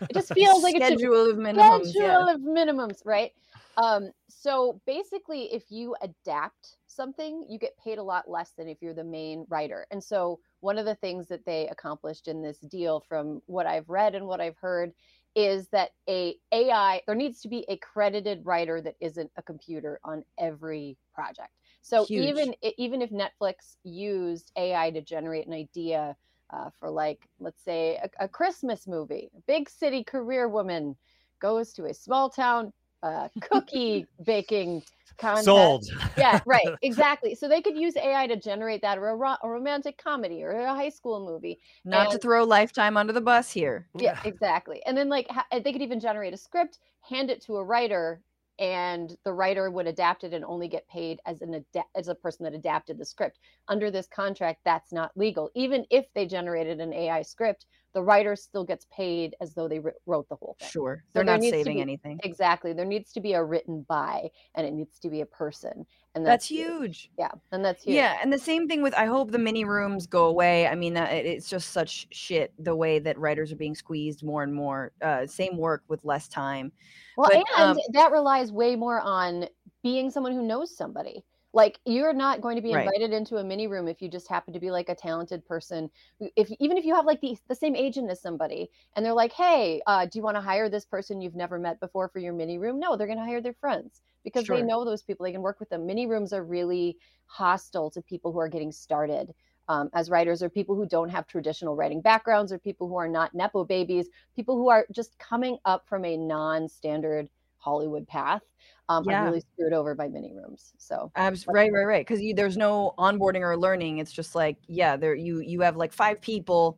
it just feels like it should schedule of minimums. schedule Yeah. of minimums right um so basically if you adapt something you get paid a lot less than if you're the main writer and so one of the things that they accomplished in this deal from what i've read and what i've heard is that a ai there needs to be a credited writer that isn't a computer on every project so Huge. even even if netflix used ai to generate an idea uh, for like let's say a, a christmas movie a big city career woman goes to a small town uh, cookie baking contest sold. yeah right exactly. So they could use ai to generate that or a, ro- a romantic comedy or a high school movie Not to throw lifetime under the bus here. yeah exactly. And then like ha- they could even generate a script hand it to a writer and the writer would adapt it and only get paid as an ada- as a person that adapted the script. Under this contract that's not legal. Even if they generated an ai script the writer still gets paid as though they wrote the whole thing Sure. So They're not saving be- anything. exactly there needs to be a written by and it needs to be a person and That's that's, huge. yeah and that's huge Yeah, and the same thing with I hope the mini rooms go away. I mean, that it's just such shit the way that writers are being squeezed more and more. Uh, same work with less time. Well, But, and um, that relies way more on being someone who knows somebody. Like you're not going to be Right. invited into a mini room if you just happen to be like a talented person. If even if you have like the the same agent as somebody, and they're like, "Hey, uh, do you want to hire this person you've never met before for your mini room?" No, they're going to hire their friends because they know those people. They can work with them. Mini rooms are really hostile to people who are getting started. Um, as writers, or people who don't have traditional writing backgrounds, or people who are not nepo babies, people who are just coming up from a non-standard Hollywood path um, Yeah. are really screwed over by mini rooms. So Abs- right, right, right. Because there's no onboarding or learning. It's just like, yeah, there you you have like five people,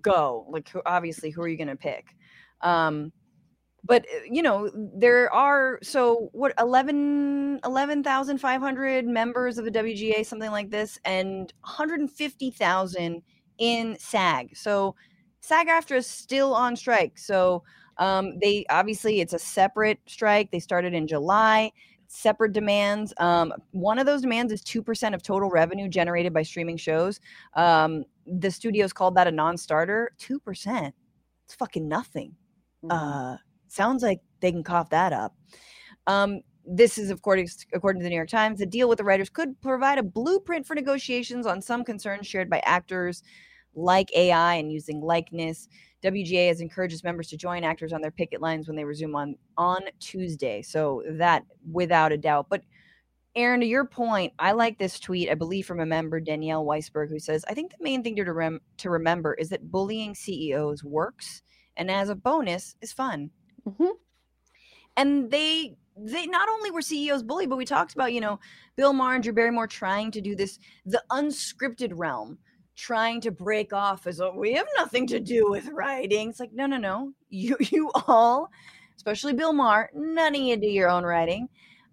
go. Like, who, obviously, who are you gonna pick? Um, but uh, you know, there are so what 11 11,500 members of the WGA, something like this, and 150,000 in SAG. So SAG AFTRA is still on strike. So um, they obviously it's a separate strike. They started in July separate demands. Um, one of those demands is 2% of total revenue generated by streaming shows. Um, the studios called that a non starter. 2%. It's fucking nothing. mhm. Uh, sounds like they can cough that up. Um, this is, of course, according to the New York Times, the deal with the writers could provide a blueprint for negotiations on some concerns shared by actors like AI and using likeness. WGA has encouraged its members to join actors on their picket lines when they resume on on Tuesday. So that, without a doubt, but. Erin, to your point, I like this tweet, I believe from a member, Danielle Weisberg, who says, I think the main thing to, rem- to remember is that bullying CEOs works and as a bonus is fun. Mhm. And they they not only were CEOs bullied, but we talked about, you know, Bill Maher and Drew Barrymore trying to do this, the unscripted realm, trying to break off as a, we have nothing to do with writing. It's like, no, no, no. You you all, especially Bill Maher, none of you do your own writing.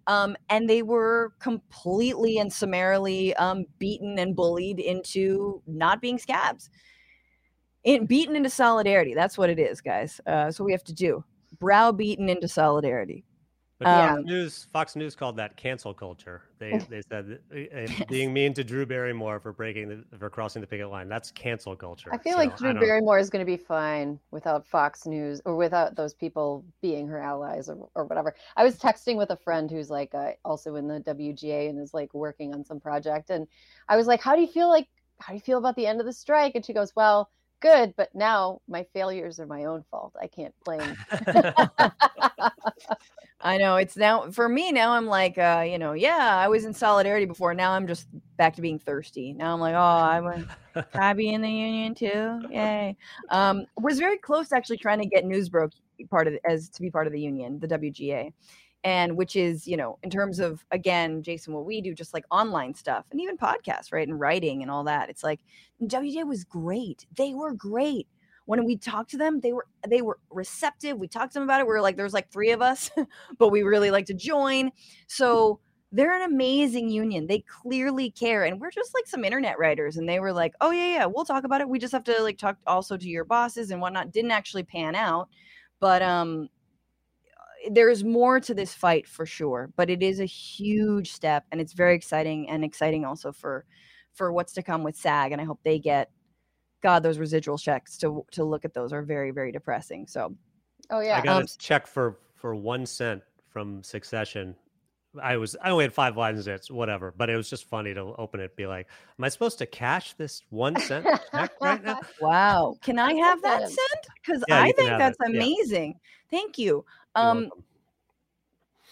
Um, and they were completely and summarily um, beaten and bullied into not being scabs. In, beaten into solidarity. That's what it is, guys. Uh, that's what we have to do. Browbeaten into solidarity. But Fox Um, News, Fox News called that cancel culture. They they said uh, uh, being mean to Drew Barrymore for breaking the, for crossing the picket line. That's cancel culture. I feel So, like Drew Barrymore is going to be fine without Fox News or without those people being her allies or, or whatever. I was texting with a friend who's like uh, also in the WGA and is like working on some project, and I was like, "How do you feel like? How do you feel about the end of the strike?" And she goes, "Well, good, but now my failures are my own fault. I can't blame." I know it's now for me. Now I'm like, uh, you know, yeah, I was in solidarity before. Now I'm just back to being thirsty. Now I'm like, oh, I want can I be in the union too. Yay! Um, was very close to actually trying to get Newsbroke part of as to be part of the union, the WGA, and which is you know in terms of again jason what we do just like online stuff and even podcasts right and writing and all that it's like wj was great they were great when we talked to them they were they were receptive. We talked to them about it. We were like there's like three of us but we really like to join. So they're an amazing union. They clearly care and we're just like some internet writers and they were like oh yeah yeah we'll talk about it. We just have to like talk also to your bosses and whatnot. Didn't actually pan out but um there's more to this fight for sure, but it is a huge step and it's very exciting and exciting also for for what's to come with SAG and I hope they get god those residual checks to to look at those are very very depressing. So Oh yeah. I got Um, a check for for one cent from Succession. I was I only had five lines in it, so whatever. But it was just funny to open it, be like, "Am I supposed to cash this one cent check right now?" wow, can I have that Awesome. sent? Cuz Yeah, I think that's it, yeah. amazing. Thank you. Um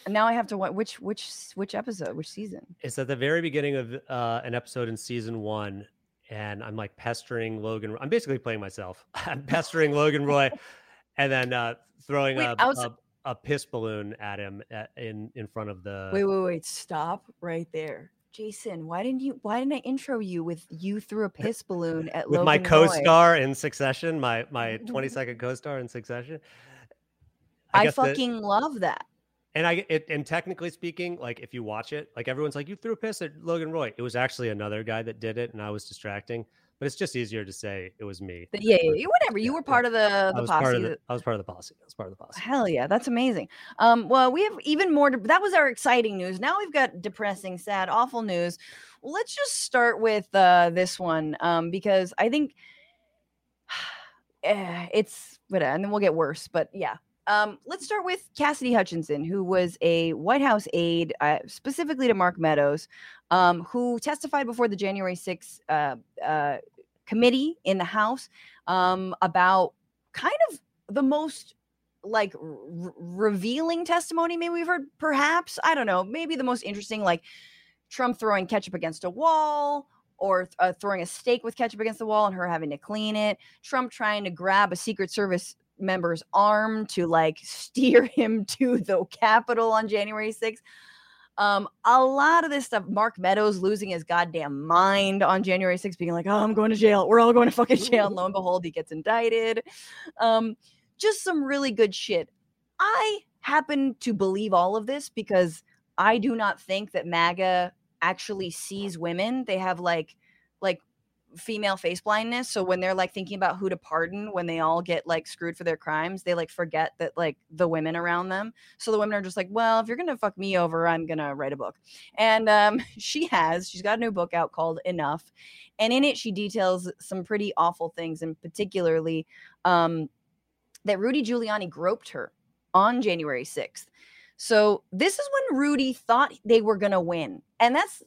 now I have to wa- which which which episode, which season? it's at the very beginning of uh, an episode in season one, and I'm like pestering Logan. I'm basically playing myself. I'm pestering Logan Roy, and then uh, throwing Wait, a, outs- a a piss balloon at him at, in in front of the. Wait, wait, wait. Stop right there. Jason, why didn't you why didn't I intro you with you threw a piss balloon at with my Logan Roy? co-star in Succession, my my 20 second co-star in Succession. I, the- fucking love that. And I it, and technically speaking, like if you watch it, like everyone's like you threw a piss at Logan Roy. It was actually another guy that did it, and I was distracting. But it's just easier to say it was me. Yeah, yeah, yeah, whatever. You Yeah, were yeah. part of the I the was posse. part of the, I was part of the posse. I was part of the posse. Hell yeah, that's amazing. Um, well, we have even more. de- That was our exciting news. Now we've got depressing, sad, awful news. Let's just start with uh, this one um, because I think eh, it's, but and then we'll get worse. But yeah, um, let's start with Cassidy Hutchinson, who was a White House aide, uh, specifically to Mark Meadows, um, who testified before the January 6th uh, uh, committee in the House um, about kind of the most like r- revealing testimony maybe we've heard perhaps? I don't know. Maybe the most interesting like trump throwing ketchup against a wall or uh, throwing a steak with ketchup against the wall and her having to clean it trump trying to grab a secret service member's arm to like steer him to the capitol on january 6th um, a lot of this stuff, Mark Meadows losing his goddamn mind on January 6th, being like, oh, I'm going to jail. We're all going to fucking jail. And lo and behold, he gets indicted. Um, just some really good shit. I happen to believe all of this because I do not think that MAGA actually sees women. They have like like female face blindness. So when they're like thinking about who to pardon when they all get like screwed for their crimes, they like forget that like the women around them. So the women are just like, well, if you're gonna fuck me over, I'm gonna write a book. And um she has, she's got a new book out called Enough. And in it, she details some pretty awful things, and particularly um that Rudy Giuliani groped her on January 6th. So this is when Rudy thought they were going to win. And that's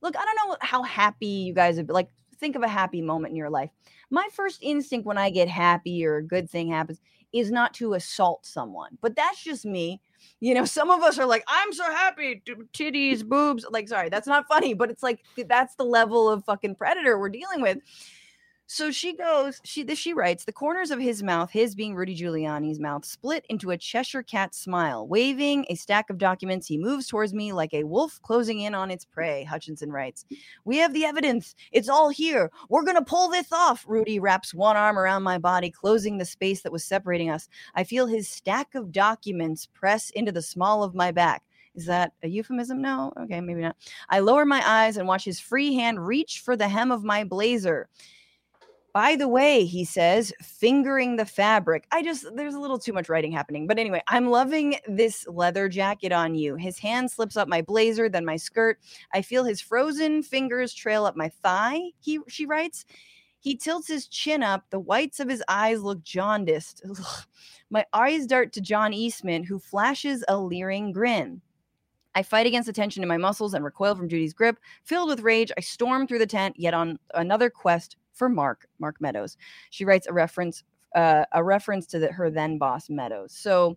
look, I don't know how happy you guys have been. like think of a happy moment in your life. My first instinct when I get happy or a good thing happens is not to assault someone. But that's just me. You know, some of us are like, I'm so happy, titties, boobs. Like, sorry, that's not funny, but it's like that's the level of fucking predator we're dealing with. So she goes, she this she writes, the corners of his mouth, his being Rudy Giuliani's mouth, split into a Cheshire cat smile. Waving a stack of documents, he moves towards me like a wolf closing in on its prey, Hutchinson writes. We have the evidence. It's all here. We're gonna pull this off. Rudy wraps one arm around my body, closing the space that was separating us. I feel his stack of documents press into the small of my back. Is that a euphemism? No. Okay, maybe not. I lower my eyes and watch his free hand reach for the hem of my blazer. By the way, he says, fingering the fabric. I just, there's a little too much writing happening. But anyway, I'm loving this leather jacket on you. His hand slips up my blazer, then my skirt. I feel his frozen fingers trail up my thigh, he, she writes. He tilts his chin up. The whites of his eyes look jaundiced. Ugh. My eyes dart to John Eastman, who flashes a leering grin. I fight against the tension in my muscles and recoil from Judy's grip. Filled with rage, I storm through the tent, yet on another quest for Mark, Mark Meadows. She writes a reference, uh, a reference to the, her then boss Meadows. So,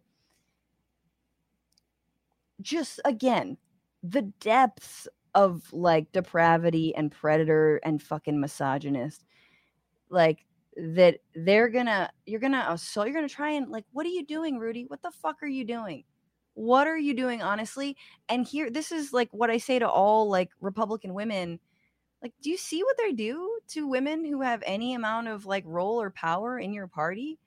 just again, the depths of like depravity and predator and fucking misogynist, like that they're gonna, you're gonna assault, you're gonna try and like, what are you doing, Rudy? What the fuck are you doing? what are you doing honestly? And here, this is like what I say to all like Republican women. Like, do you see what they do to women who have any amount of like role or power in your party?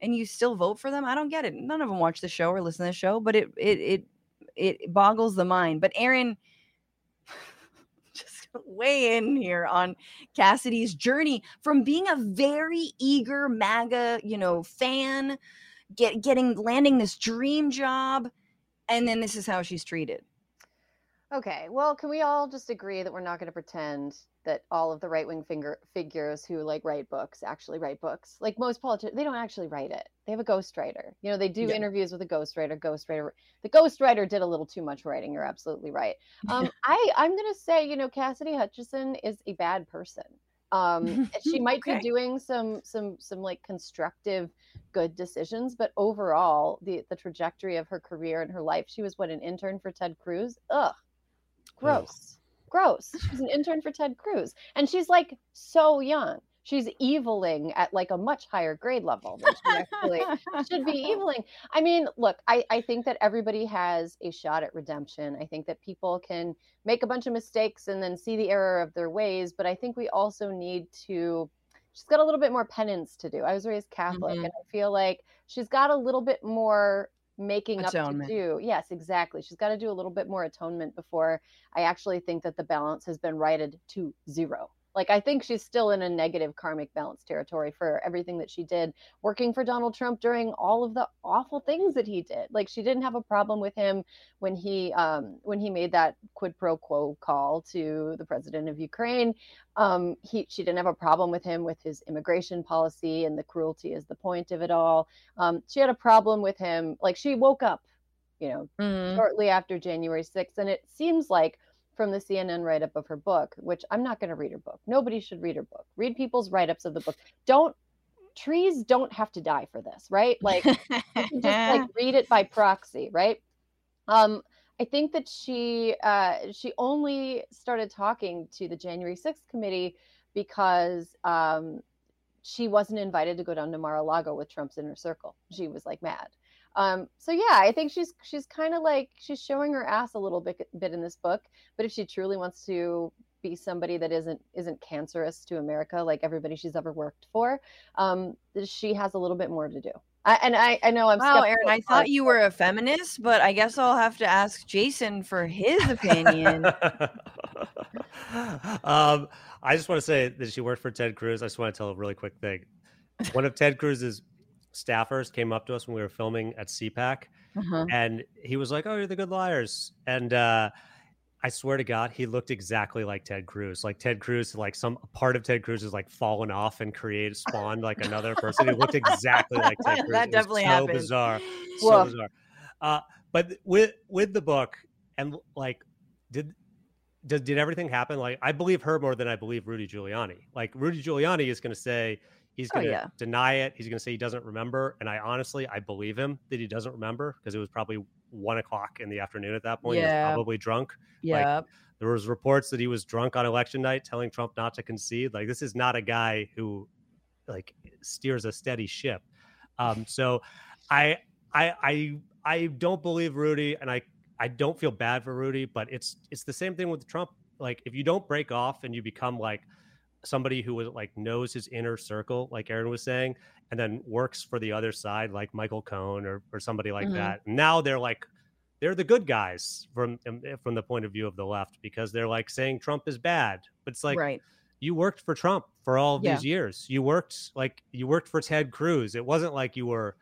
And you still vote for them? I don't get it. None of them watch the show or listen to the show, but it it it it boggles the mind. But Erin, just weigh in here on Cassidy's journey from being a very eager MAGA, you know, fan, get getting landing this dream job, and then this is how she's treated. Okay, well, can we all just agree that we're not going to pretend that all of the right wing finger figures who like write books actually write books? Like most politicians, they don't actually write it. They have a ghostwriter. You know, they do yeah. interviews with a ghostwriter. Ghostwriter, the ghostwriter did a little too much writing. You're absolutely right. Um, I I'm going to say, you know, Cassidy Hutchinson is a bad person. Um, she might okay. be doing some some some like constructive good decisions but overall the the trajectory of her career and her life she was what an intern for ted cruz ugh gross gross she's an intern for ted cruz and she's like so young she's eviling at like a much higher grade level than she actually should be eviling. I mean, look, I, I think that everybody has a shot at redemption. I think that people can make a bunch of mistakes and then see the error of their ways, but I think we also need to she's got a little bit more penance to do. I was raised Catholic mm-hmm. and I feel like she's got a little bit more making atonement. up to do. Yes, exactly. She's got to do a little bit more atonement before I actually think that the balance has been righted to zero. Like I think she's still in a negative karmic balance territory for everything that she did working for Donald Trump during all of the awful things that he did. Like she didn't have a problem with him when he um, when he made that quid pro quo call to the president of Ukraine. Um, he she didn't have a problem with him with his immigration policy and the cruelty is the point of it all. Um, she had a problem with him. Like she woke up, you know, mm-hmm. shortly after January 6th, and it seems like from the CNN write up of her book, which I'm not going to read her book. Nobody should read her book. Read people's write ups of the book. Don't trees don't have to die for this, right? Like just like read it by proxy, right? Um, I think that she uh, she only started talking to the January 6th committee because um, she wasn't invited to go down to Mar-a-Lago with Trump's inner circle. She was like mad. Um, so yeah, I think she's she's kind of like she's showing her ass a little bit bit in this book. But if she truly wants to be somebody that isn't isn't cancerous to America, like everybody she's ever worked for, um, she has a little bit more to do. I, and I, I know I'm. Wow, Erin, I thought you were a feminist, but I guess I'll have to ask Jason for his opinion. um, I just want to say that she worked for Ted Cruz. I just want to tell a really quick thing. One of Ted Cruz's staffers came up to us when we were filming at CPAC, uh-huh. and he was like, "Oh, you're the good liars," and uh, I swear to God, he looked exactly like Ted Cruz. Like Ted Cruz, like some part of Ted Cruz is like fallen off and created spawned like another person. He looked exactly like Ted Cruz. that definitely happened. so happened. Bizarre, so bizarre. Uh, but with with the book and like, did did did everything happen? Like, I believe her more than I believe Rudy Giuliani. Like Rudy Giuliani is going to say He's going to oh, yeah. deny it. He's going to say he doesn't remember. And I honestly, I believe him that he doesn't remember because it was probably one o'clock in the afternoon at that point. Yeah. He was probably drunk. Yeah. Like, there was reports that he was drunk on election night, telling Trump not to concede. Like this is not a guy who, like, steers a steady ship. Um, so, I, I, I, I don't believe Rudy, and I, I don't feel bad for Rudy, but it's, it's the same thing with Trump. Like, if you don't break off and you become like somebody who was like knows his inner circle, like Erin was saying, and then works for the other side, like Michael Cohen or or somebody like mm-hmm. that. Now they're like they're the good guys from um, eh, from the point of view of the left because they're like saying Trump is bad, but it's like right. you worked for Trump for all yeah. these years. You worked like you worked for Ted Cruz. It wasn't like you were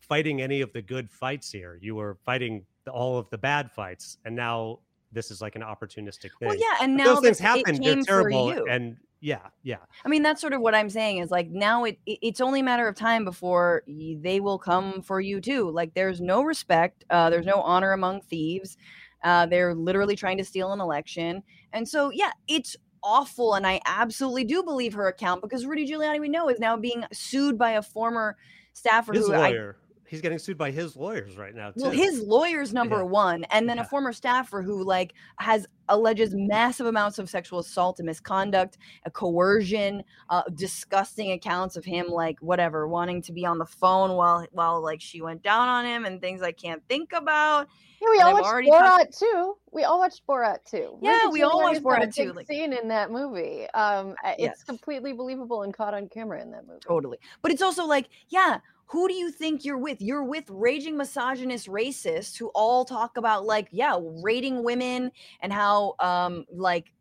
fighting any of the good fights here. You were fighting all of the bad fights, and now this is like an opportunistic thing. Well, yeah, and now those things happen. They're terrible, and yeah, yeah. I mean, that's sort of what I'm saying is like now it it's only a matter of time before they will come for you too. Like there's no respect, uh, there's no honor among thieves. Uh, they're literally trying to steal an election, and so yeah, it's awful. And I absolutely do believe her account because Rudy Giuliani, we know, is now being sued by a former staffer his who lawyer. I, he's getting sued by his lawyers right now too. Well, his lawyer's number Yeah. one, and then Yeah. a former staffer who like has alleges massive amounts of sexual assault and misconduct, a coercion, uh, disgusting accounts of him like whatever wanting to be on the phone while while like she went down on him and things I can't think about. Yeah, we And all I've watched already Borat talked- too. We all watched Borat too. Yeah, we all watched Giuliani's got a Borat too, like- scene in that movie. Um, uh, Yes. it's completely believable and caught on camera in that movie. Totally. But it's also like, yeah, who do you think you're with? You're with raging misogynist racists who all talk about like, yeah, rating women and how um like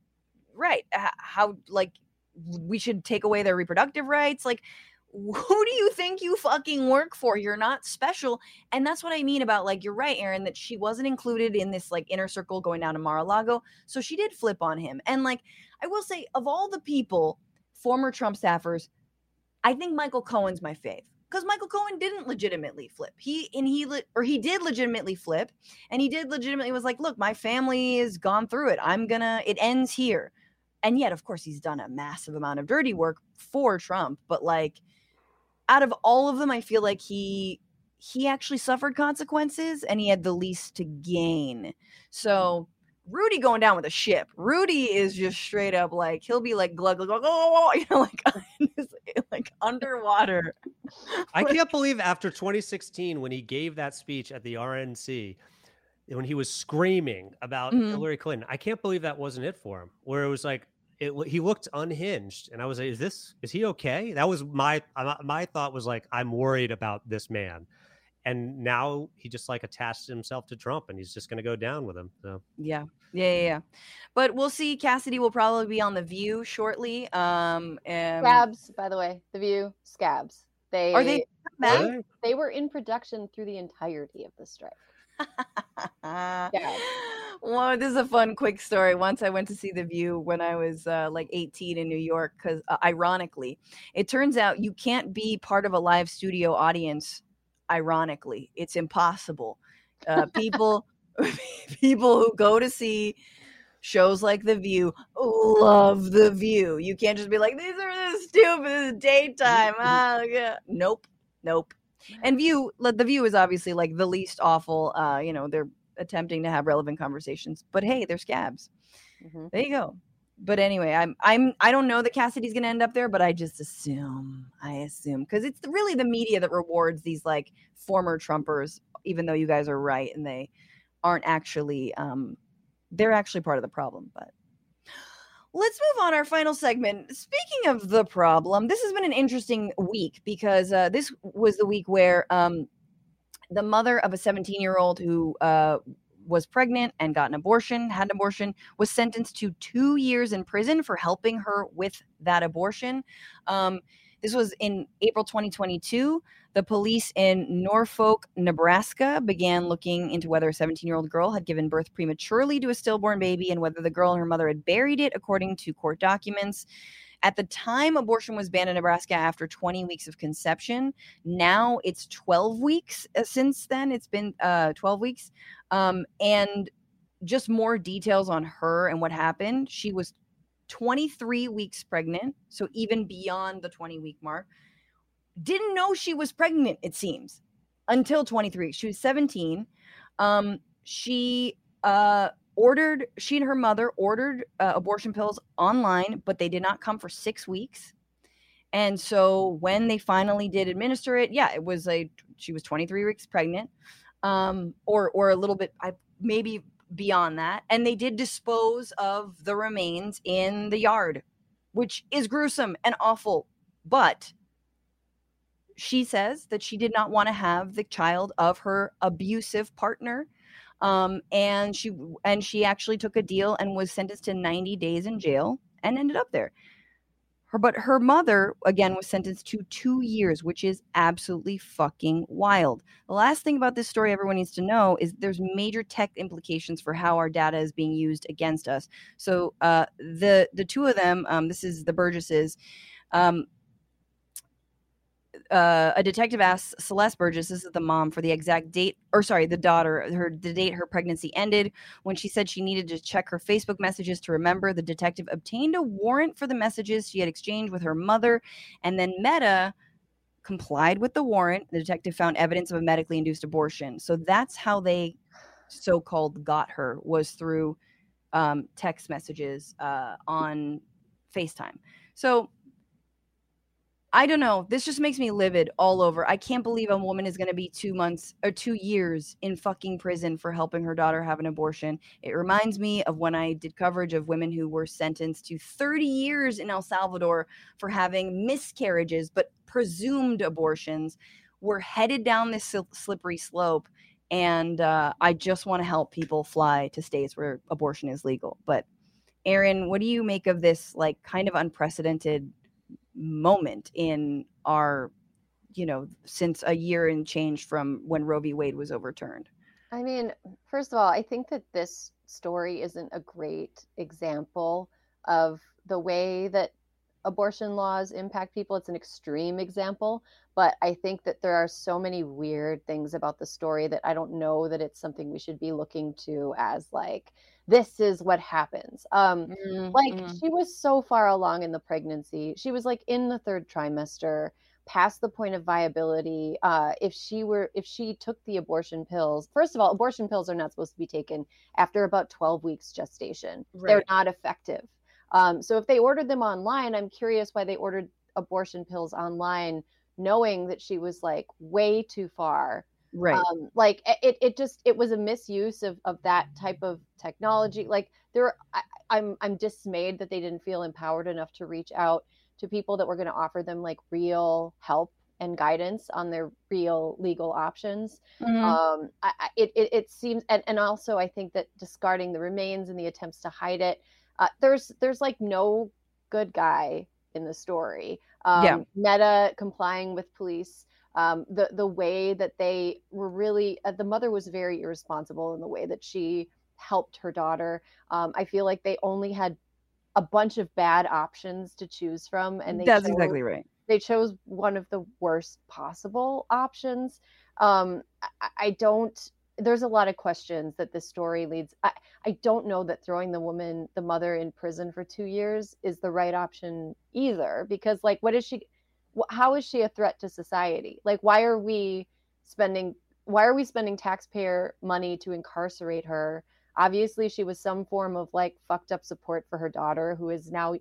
right, how like we should take away their reproductive rights. Like who do you think you fucking work for? You're not special. And that's what I mean about like you're right, Erin, that she wasn't included in this like inner circle going down to Mar-a-Lago. So she did flip on him. And like I will say, of all the people, former Trump staffers, I think Michael Cohen's my fave because Michael Cohen didn't legitimately flip. He and he or he did legitimately flip, and he did legitimately was like, look, my family has gone through it. I'm gonna. It ends here. And yet, of course, he's done a massive amount of dirty work for Trump. But like, out of all of them, I feel like he he actually suffered consequences, and he had the least to gain. So. Rudy going down with a ship. Rudy is just straight up like he'll be like glug glug glug, oh, you know, like like underwater. I can't believe after 2016, when he gave that speech at the RNC, when he was screaming about Mhm. Hillary Clinton, I can't believe that wasn't it for him. Where it was like, it, he looked unhinged, and I was like, "Is this? Is he okay?" That was my- my thought was like, "I'm worried about this man," and now he just like attached himself to Trump, and he's just going to go down with him. So Yeah. Yeah, yeah, yeah. But we'll see. Cassidy will probably be on the View shortly. Um, um Scabs, by the way, The View, Scabs. They Are they back? Really? they were in production through the entirety of the strike. Scabs. Well, this is a fun, quick story. Once I went to see The View when I was uh, like 18 in New York, because uh, ironically, it turns out you can't be part of a live studio audience. Ironically, it's impossible. Uh, people, people who go to see shows like The View love The View. You can't just be like, these are this stupid. This is daytime. Ah, yeah. Nope, nope. And View, The View is obviously like the least awful. Uh, you know, they're attempting to have relevant conversations, but hey, they're scabs. Mhm. There you go. But anyway, I'm I'm I don't know that Cassidy's gonna end up there, but I just assume I assume because it's really the media that rewards these like former Trumpers, even though you guys are right and they aren't actually um they're actually part of the problem. But let's move on our final segment. Speaking of the problem, this has been an interesting week because uh, this was the week where um the mother of a 17 year old who uh was pregnant and got an abortion, had an abortion, was sentenced to two years in prison for helping her with that abortion. Um, this was in April 2022. The police in Norfolk, Nebraska began looking into whether a 17 year old girl had given birth prematurely to a stillborn baby and whether the girl and her mother had buried it, according to court documents. At the time, abortion was banned in Nebraska after 20 weeks of conception. Now it's 12 weeks uh, since then. It's been uh, 12 weeks. Um, and just more details on her and what happened. She was 23 weeks pregnant, so even beyond the 20 week mark. Didn't know she was pregnant, it seems, until 23. She was 17. Um, she uh, ordered, she and her mother ordered uh, abortion pills online, but they did not come for six weeks. And so when they finally did administer it, yeah, it was a, she was 23 weeks pregnant um, or or a little bit, I maybe beyond that. And they did dispose of the remains in the yard, which is gruesome and awful. But she says that she did not want to have the child of her abusive partner. Um, and she and she actually took a deal and was sentenced to 90 days in jail and ended up there. Her, but her mother again was sentenced to two years, which is absolutely fucking wild. The last thing about this story everyone needs to know is there's major tech implications for how our data is being used against us. So uh, the the two of them, um, this is the Burgesses. Um, uh, a detective asks Celeste Burgess, this is the mom, for the exact date, or sorry, the daughter, her the date her pregnancy ended. When she said she needed to check her Facebook messages to remember, the detective obtained a warrant for the messages she had exchanged with her mother, and then Meta complied with the warrant. The detective found evidence of a medically induced abortion. So that's how they so-called got her was through um, text messages uh, on FaceTime. So I don't know. This just makes me livid all over. I can't believe a woman is going to be two months or two years in fucking prison for helping her daughter have an abortion. It reminds me of when I did coverage of women who were sentenced to 30 years in El Salvador for having miscarriages, but presumed abortions. We're headed down this slippery slope. And uh, I just want to help people fly to states where abortion is legal. But Erin, what do you make of this like kind of unprecedented moment in our you know since a year and change from when roe v. Wade was overturned. I mean first of all i think that this story isn't a great example of the way that abortion laws impact people. It's an extreme example but i think that there are so many weird things about the story that i don't know that it's something we should be looking to as like this is what happens. Um, mm-hmm. Like she was so far along in the pregnancy. She was like in the third trimester, past the point of viability. Uh, if she were, if she took the abortion pills, first of all, abortion pills are not supposed to be taken after about 12 weeks gestation. Right. They're not effective. Um, so if they ordered them online, I'm curious why they ordered abortion pills online, knowing that she was like way too far right um, like it, it just it was a misuse of of that type of technology like there I, i'm i'm dismayed that they didn't feel empowered enough to reach out to people that were going to offer them like real help and guidance on their real legal options. Mm-hmm. Um, I, it, it, it, seems, and, and also I think that discarding the remains and the attempts to hide it, uh, there's there's like no good guy in the story. Um, yeah. Meta complying with police um, the the way that they were really uh, the mother was very irresponsible in the way that she helped her daughter. Um, I feel like they only had a bunch of bad options to choose from, and they that's chose, exactly right. They chose one of the worst possible options. Um, I, I don't there's a lot of questions that this story leads I, I don't know that throwing the woman the mother in prison for two years is the right option either because like what is she how is she a threat to society? Like, why are we spending why are we spending taxpayer money to incarcerate her? Obviously, she was some form of like fucked up support for her daughter, who is now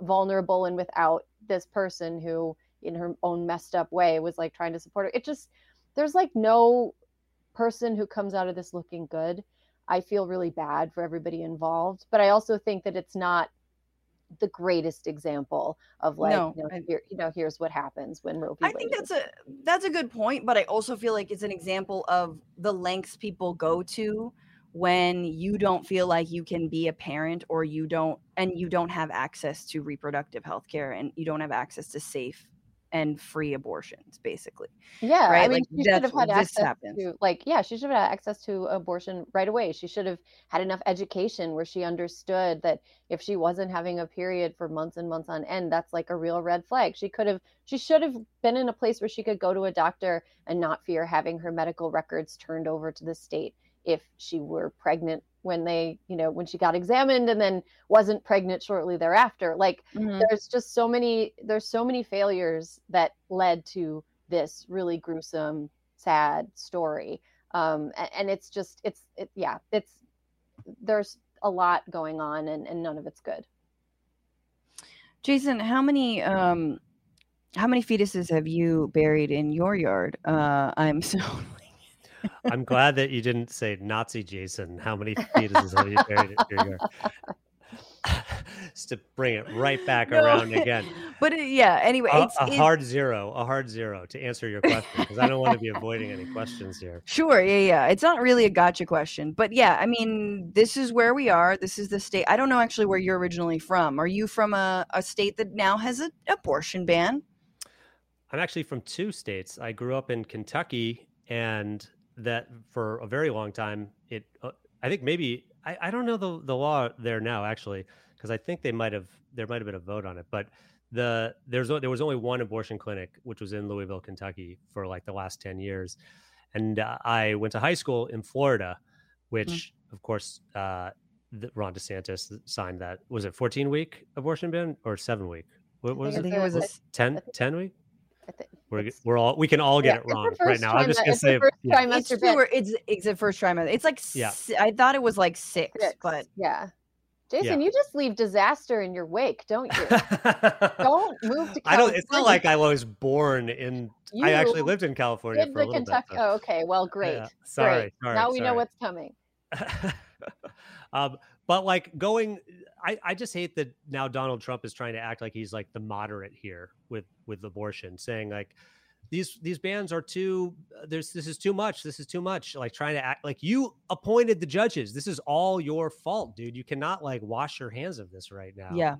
vulnerable and without this person who, in her own messed up way, was like trying to support her. It just there's like no person who comes out of this looking good. I feel really bad for everybody involved, but I also think that it's not the greatest example of like no, you, know, I, here, you know here's what happens when Roe I think that's a that's a good point, but I also feel like it's an example of the lengths people go to when you don't feel like you can be a parent or you don't and you don't have access to reproductive health care and you don't have access to safe and free abortions, basically. Yeah, right. I mean, like, she should have had access happens. to, like, yeah, she should have had access to abortion right away. She should have had enough education where she understood that if she wasn't having a period for months and months on end, that's like a real red flag. She could have, she should have been in a place where she could go to a doctor and not fear having her medical records turned over to the state if she were pregnant when they you know when she got examined and then wasn't pregnant shortly thereafter. Like mm-hmm. there's just so many there's so many failures that led to this really gruesome sad story. Um and, and it's just it's it, yeah it's there's a lot going on and, and none of it's good. Jason how many um how many fetuses have you buried in your yard? Uh i'm so I'm glad that you didn't say Nazi Jason. How many fetuses have you buried in your yard? Just to bring it right back no. around again. But it, yeah, anyway, a, it's, a it's... hard zero, a hard zero to answer your question because I don't want to be avoiding any questions here. Sure, yeah, yeah. It's not really a gotcha question, but yeah, I mean, this is where we are. This is the state. I don't know actually where you're originally from. Are you from a, a state that now has an abortion ban? I'm actually from two states. I grew up in Kentucky, and that for a very long time it uh, i think maybe I, I don't know the, the law there now actually because i think they might have there might have been a vote on it but the there's there was only one abortion clinic which was in louisville kentucky for like the last 10 years and uh, i went to high school in florida which mm-hmm. of course uh, ron desantis signed that was it 14 week abortion ban or seven week what, what was I it? think it was a 10 10 week We're It's- we're all we can all get Yeah, it wrong right now. I'm just gonna it's the say first yeah. trimester It's bit. two it's it's the first trimester. It's like Yeah. si- I thought it was like six, Six. but yeah. Jason, you just leave disaster in your wake, don't you? don't don't move to California. I don't. It's not like I was born in. I actually lived in California did for a little Kentucky. bit. so- Oh, okay, well, great. Yeah, Sorry, great. sorry. now we know what's coming. um, but like going, I, I just hate that now Donald Trump is trying to act like he's like the moderate here with with abortion, saying like these these bans are too there's this is too much this is too much like trying to act like you appointed the judges this is all your fault dude you cannot like wash your hands of this right now yeah.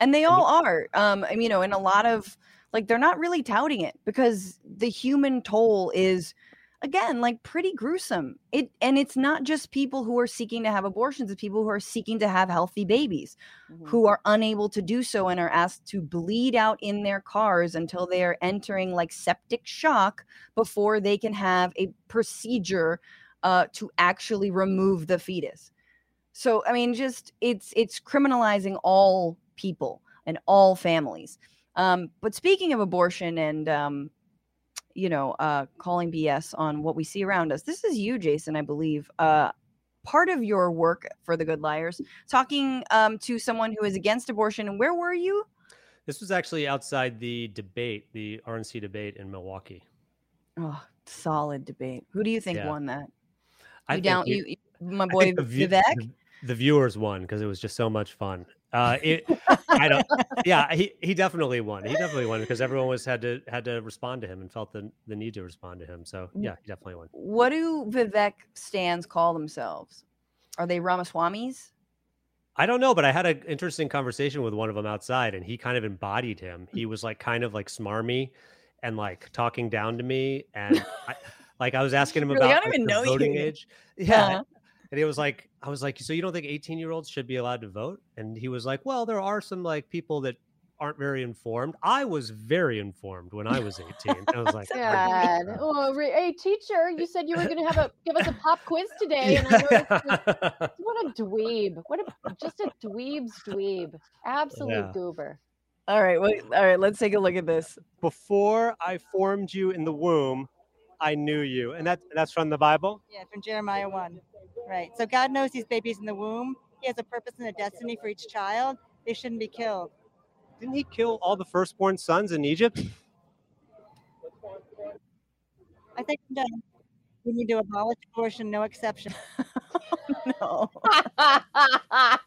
And they all are. Um, I mean, you know, and a lot of like they're not really touting it because the human toll is again like pretty gruesome. It and it's not just people who are seeking to have abortions, it's people who are seeking to have healthy babies. Mhm. who are unable to do so and are asked to bleed out in their cars until they are entering like septic shock before they can have a procedure uh, to actually remove the fetus. So I mean, just it's it's criminalizing all people and all families. Um, but speaking of abortion and um, you know, uh, calling BS on what we see around us, this is you, Jason, I believe. Uh, part of your work for the Good Liars, talking um, to someone who is against abortion. And where were you? this was actually outside the debate the rnc debate in milwaukee Oh, solid debate. Who do you think Yeah. won that? I You down, you, you- my boy the, Vivek. the, the viewers won because it was just so much fun. Uh, it, I don't. Yeah, he, he definitely won. He definitely won because everyone was had to had to respond to him and felt the the need to respond to him. So yeah, he definitely won. What do Vivek stands call themselves? Are they Ramaswamis? I don't know, but I had an interesting conversation with one of them outside, and he kind of embodied him. He was like kind of like smarmy and like talking down to me, and I, like I was asking him You're about "I don't like, know you." age. Yeah, Uh-huh. and he was like, I was like, so you don't think 18 year olds should be allowed to vote? And he was like, well, there are some like people that aren't very informed. I was very informed when I was 18. I was like, God. Oh, re- hey, teacher, you said you were going to have a give us a pop quiz today, and I noticed you- what a dweeb! What a just a dweeb's dweeb, absolute Yeah. goober. All right. Well, all right. Let's take a look at this. before I formed you in the womb, I knew you. And that's that's from the Bible. Yeah, from Jeremiah 1. Right. So God knows these babies in the womb. He has a purpose and a destiny for each child. They shouldn't be killed. Didn't he kill all the firstborn sons in Egypt? I think I'm done. We need to abolish abortion, no exception. No. uh,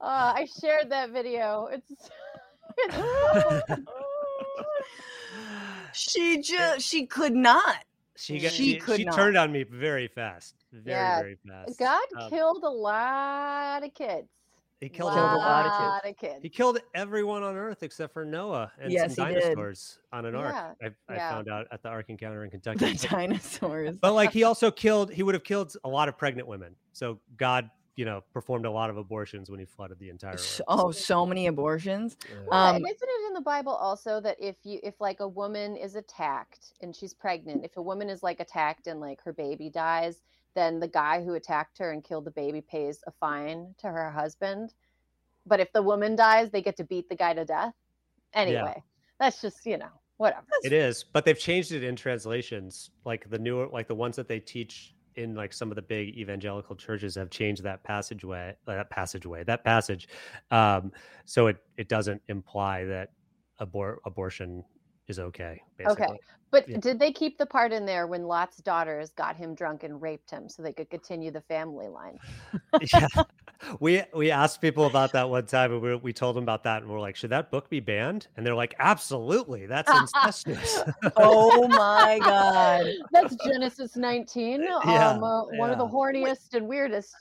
I shared that video. It's, it's She just she could not. she got, She she, could she not. turned on me very fast, very Yeah, very fast. God Um, killed a lot of kids. he killed, Killed a lot of Lot of kids. He killed everyone on Earth except for Noah and Yes, some he did. dinosaurs on an ark. Yeah, I, I yeah. found out at the Ark Encounter in Kentucky. But- dinosaurs. but like he also killed he would have killed a lot of pregnant women so god you know performed a lot of abortions when he flooded the entire S- earth Oh, so many abortions. Yeah. Well, um, isn't it in the Bible also that if you if like a woman is attacked and she's pregnant, if a woman is like attacked and like her baby dies, then the guy who attacked her and killed the baby pays a fine to her husband. But if the woman dies, they get to beat the guy to death. Anyway, that's just, you know, whatever. it is but they've changed it in translations like the newer like the ones that they teach in like some of the big evangelical churches have changed that passageway uh, that passageway that passage. Um so it it doesn't imply that abor- abortion is okay basically But Yeah. did they keep the part in there when Lot's daughters got him drunk and raped him so they could continue the family line? yeah we we asked people about that one time and we, we told them about that and we're like should that book be banned and they're like absolutely that's incestuous Oh my god. That's Genesis 19. Yeah, um, uh, one of the yeah. horniest and weirdest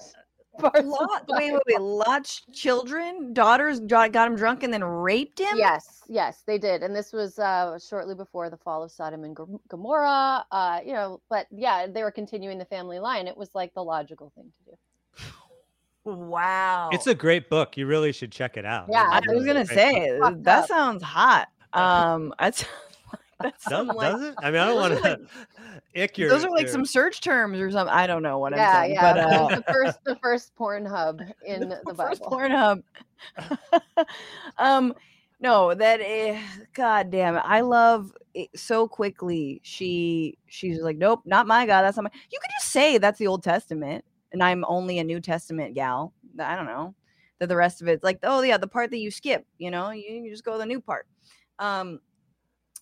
parts. Lot, the wait, wait, wait. Lot's children, daughters got, got him drunk and then raped him? Yes, yes, they did, and this was uh, shortly before the fall of Sodom and Gomorrah. Uh, you know, but yeah, they were continuing the family line. It was like the logical thing to do. Wow. it's a great book you really should check it out Yeah, I was gonna say book. That up. sounds hot. Um, that's that's does, some like does it i mean i don't want are to ick your those are like your- some search terms or something. I don't know what yeah, I'm saying, yeah. but uh, the first, the first porn hub in the, first Bible. Pornhub. um, no, that eh, god damn it. I love it so quickly. She she's like, nope, not my God. That's not my. You could just say that's the Old Testament, and I'm only a New Testament gal. I don't know. That the rest of it's like, oh yeah, the part that you skip. You know, you, you just go to the new part. Um,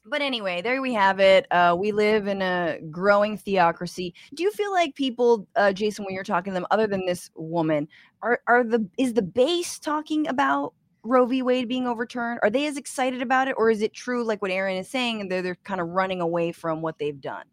but anyway, there we have it. Uh, we live in a growing theocracy. Do you feel like people, uh, Jason, when you're talking to them, other than this woman, are are the is the base talking about Roe v. Wade being overturned? Are they as excited about it, or is it true, like what Erin is saying, and they're they're kind of running away from what they've done?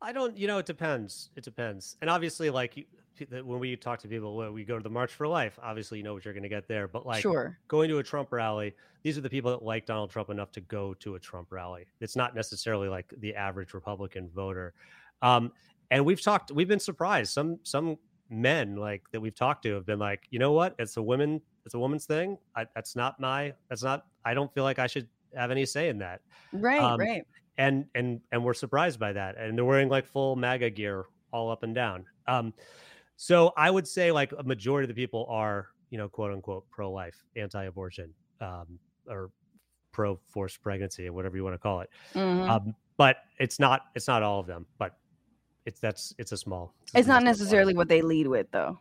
I don't, you know, it depends. It depends. And obviously, like when we talk to people, when we go to the March for Life, obviously you know what you're going to get there. But like sure. going to a Trump rally, these are the people that like Donald Trump enough to go to a Trump rally. It's not necessarily like the average Republican voter. Um, and we've talked, we've been surprised. Some some men like that we've talked to have been like, you know what? It's a women, it's a woman's thing. I, that's not my. That's not. I don't feel like I should have any say in that. Right, Um, right. and and and we're surprised by that and they're wearing like full maga gear all up and down um so i would say like a majority of the people are you know quote unquote pro-life anti-abortion um or pro forced pregnancy or whatever you want to call it Mhm. um but it's not it's not all of them but it's that's it's a small a it's not small part. necessarily what they lead with, though.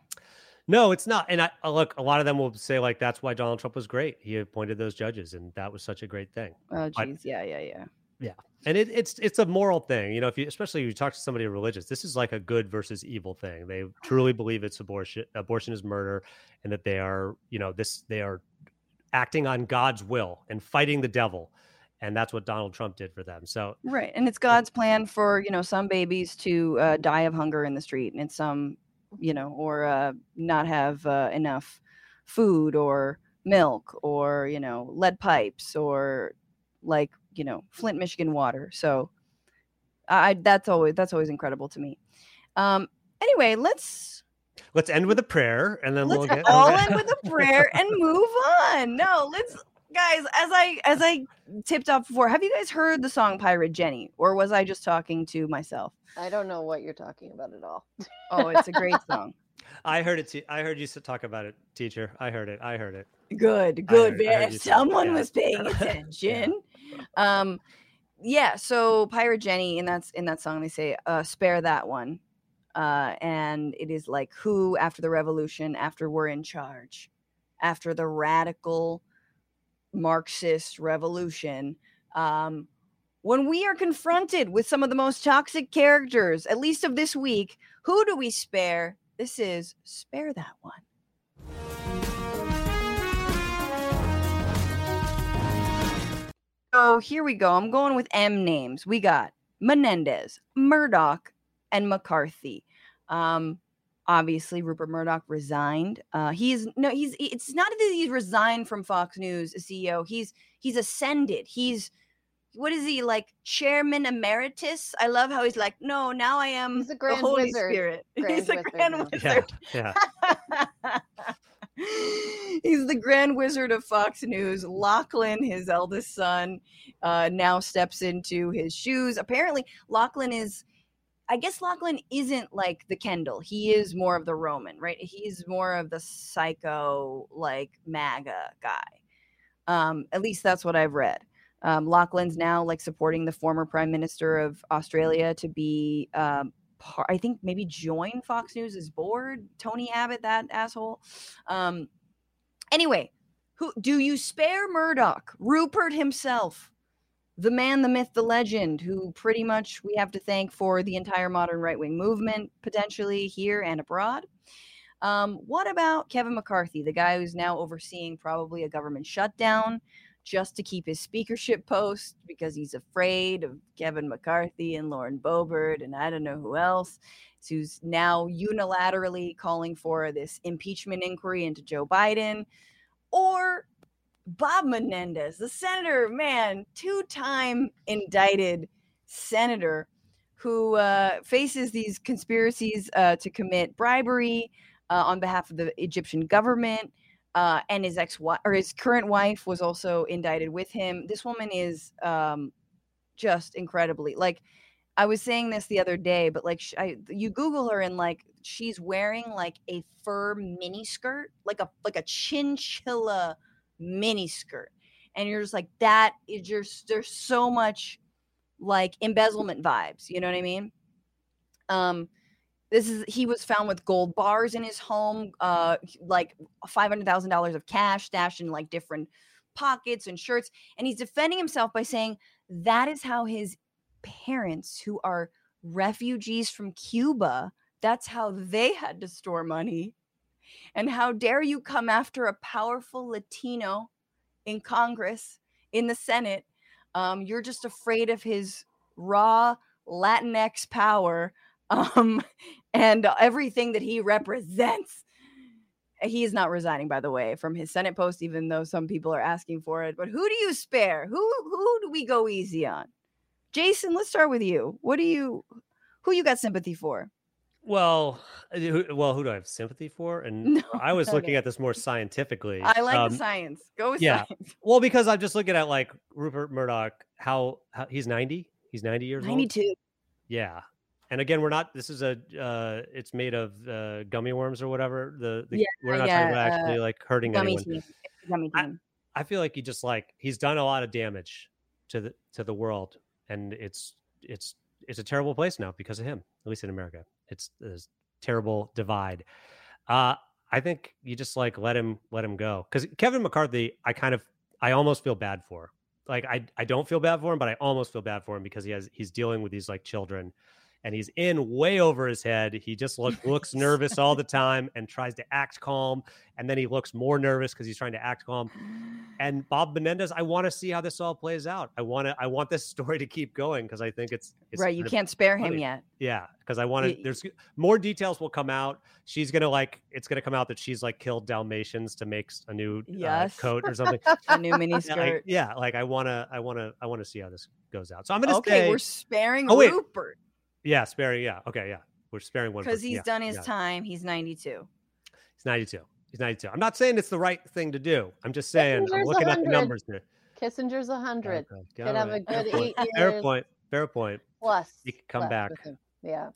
No it's not and i uh, look a lot of them will say like that's why donald trump was great. He appointed those judges and that was such a great thing. Oh, I- yeah, yeah, yeah, yeah. and it, it's it's a moral thing you know if you especially if you talk to somebody religious this is like a good versus evil thing. They truly believe it's abortion abortion is murder and that they are you know this they are acting on god's will and fighting the devil and that's what donald trump did for them. So Right, and it's God's plan for you know some babies to uh, die of hunger in the street, and some, you know, or uh, not have uh, enough food or milk or you know lead pipes or like you know Flint, Michigan water. So, I that's always that's always incredible to me. Um, anyway, let's let's end with a prayer and then we'll get let's get all end with a prayer and move on. No, let's guys. As I as I tipped off before, have you guys heard the song Pirate Jenny, or was I just talking to myself? I don't know what you're talking about at all. Oh, it's a great song. i heard it te- i heard you talk about it teacher i heard it i heard it Good, good. heard- I heard if you say- someone yeah. was paying attention. Um, yeah. So Pirate Jenny in that's in that song they say, uh, "Spare that one," uh, and it is like who after the revolution, after we're in charge, after the radical Marxist revolution. Um, when we are confronted with some of the most toxic characters, at least of this week, who do we spare? This is spare that one. So here we go. I'm going with M names. We got Menendez, Murdoch, and McCarthy. Um, obviously, Rupert Murdoch resigned. Uh, he's no, he's. It's not that he's resigned from Fox News as CEO. He's he's ascended. He's what is he like? Chairman emeritus. I love how he's like, no, now I am He's a grand the Holy wizard. Spirit. Grand he's a wizard grand now. wizard. yeah yeah He's the grand wizard of Fox News. Lachlan, his eldest son, uh, now steps into his shoes. Apparently, Lachlan is. I guess Lachlan isn't like the Kendall. He is more of the Roman, right? He's more of the psycho, like MAGA guy. Um, at least that's what I've read. Um, Lachlan's now like supporting the former prime minister of Australia to be um, par- I think maybe join Fox News's board. Tony Abbott, that asshole. Um, anyway, who do you spare Murdoch? Rupert himself, the man, the myth, the legend, who pretty much we have to thank for the entire modern right wing movement, potentially here and abroad. Um, what about Kevin McCarthy, the guy who's now overseeing probably a government shutdown? Just to keep his speakership post because he's afraid of Kevin McCarthy and Lauren Boebert and I don't know who else, who's now unilaterally calling for this impeachment inquiry into Joe Biden, or Bob Menendez, the senator, man, two time indicted senator who uh, faces these conspiracies uh, to commit bribery uh, on behalf of the Egyptian government. Uh, and his ex wife or his current wife was also indicted with him. This woman is um, just incredibly like I was saying this the other day, but like I, you Google her and like she's wearing like a fur mini skirt, like a like a chinchilla mini skirt, and you're just like that is just there's so much like embezzlement vibes you know what i mean? Um this is he was found with gold bars in his home uh like $500000 of cash stashed in like different pockets and shirts. And he's defending himself by saying that is how his parents who are refugees from cuba that's how they had to store money and how dare you come after a powerful latino in congress in the senate um, you're just afraid of his raw latinx power um, and everything that he represents. He is not resigning, by the way, from his Senate post, even though some people are asking for it. But who do you spare? Who who do we go easy on? Jason, let's start with you. What do you who you got sympathy for? Well, uh, who- well, who do I have sympathy for? And No, I was no, looking no. at this more scientifically. I like Um, the science. Go with yeah. science. Well, because I'm just looking at like Rupert Murdoch, how, how he's 90. He's 90 years old. 92. Yeah. And again, we're not. This is a. Uh, it's made of uh, gummy worms or whatever. The, the Yeah, we're not yeah, talking about actually like hurting Gummy anyone. team. Gummy I- team. I feel like he just like he's done a lot of damage to the to the world, and it's it's it's a terrible place now because of him. At least in America, it's this terrible divide. Uh, I think you just like let him let him go because Kevin McCarthy, I kind of I almost feel bad for. Like I I don't feel bad for him, but I almost feel bad for him because he has he's dealing with these like children. And he's in way over his head. He just look, looks nervous all the time and tries to act calm. And then he looks more nervous because he's trying to act calm and Bob Menendez, I want to see how this all plays out. I want to I want this story to keep going because I think it's, it's right. You can't spare him yet. yeah because I want to. There's more details will come out. She's gonna like it's gonna come out that she's like killed Dalmatians to make a new Yes. uh, coat or something. A new mini skirt. yeah, like I want to I want to I want to see how this goes out. So I'm gonna Okay, say we're sparing Oh, wait. Rupert yeah, sparing yeah okay yeah we're sparing one because he's yeah, done his yeah. time. He's 92. He's 92. He's 92. I'm not saying it's the right thing to do. I'm just saying I'm Kissinger's looking at the numbers here. Kissinger's a hundred Okay, Could all have a good fair point. eight Fair point. Fair point. plus. He could come back. Yeah.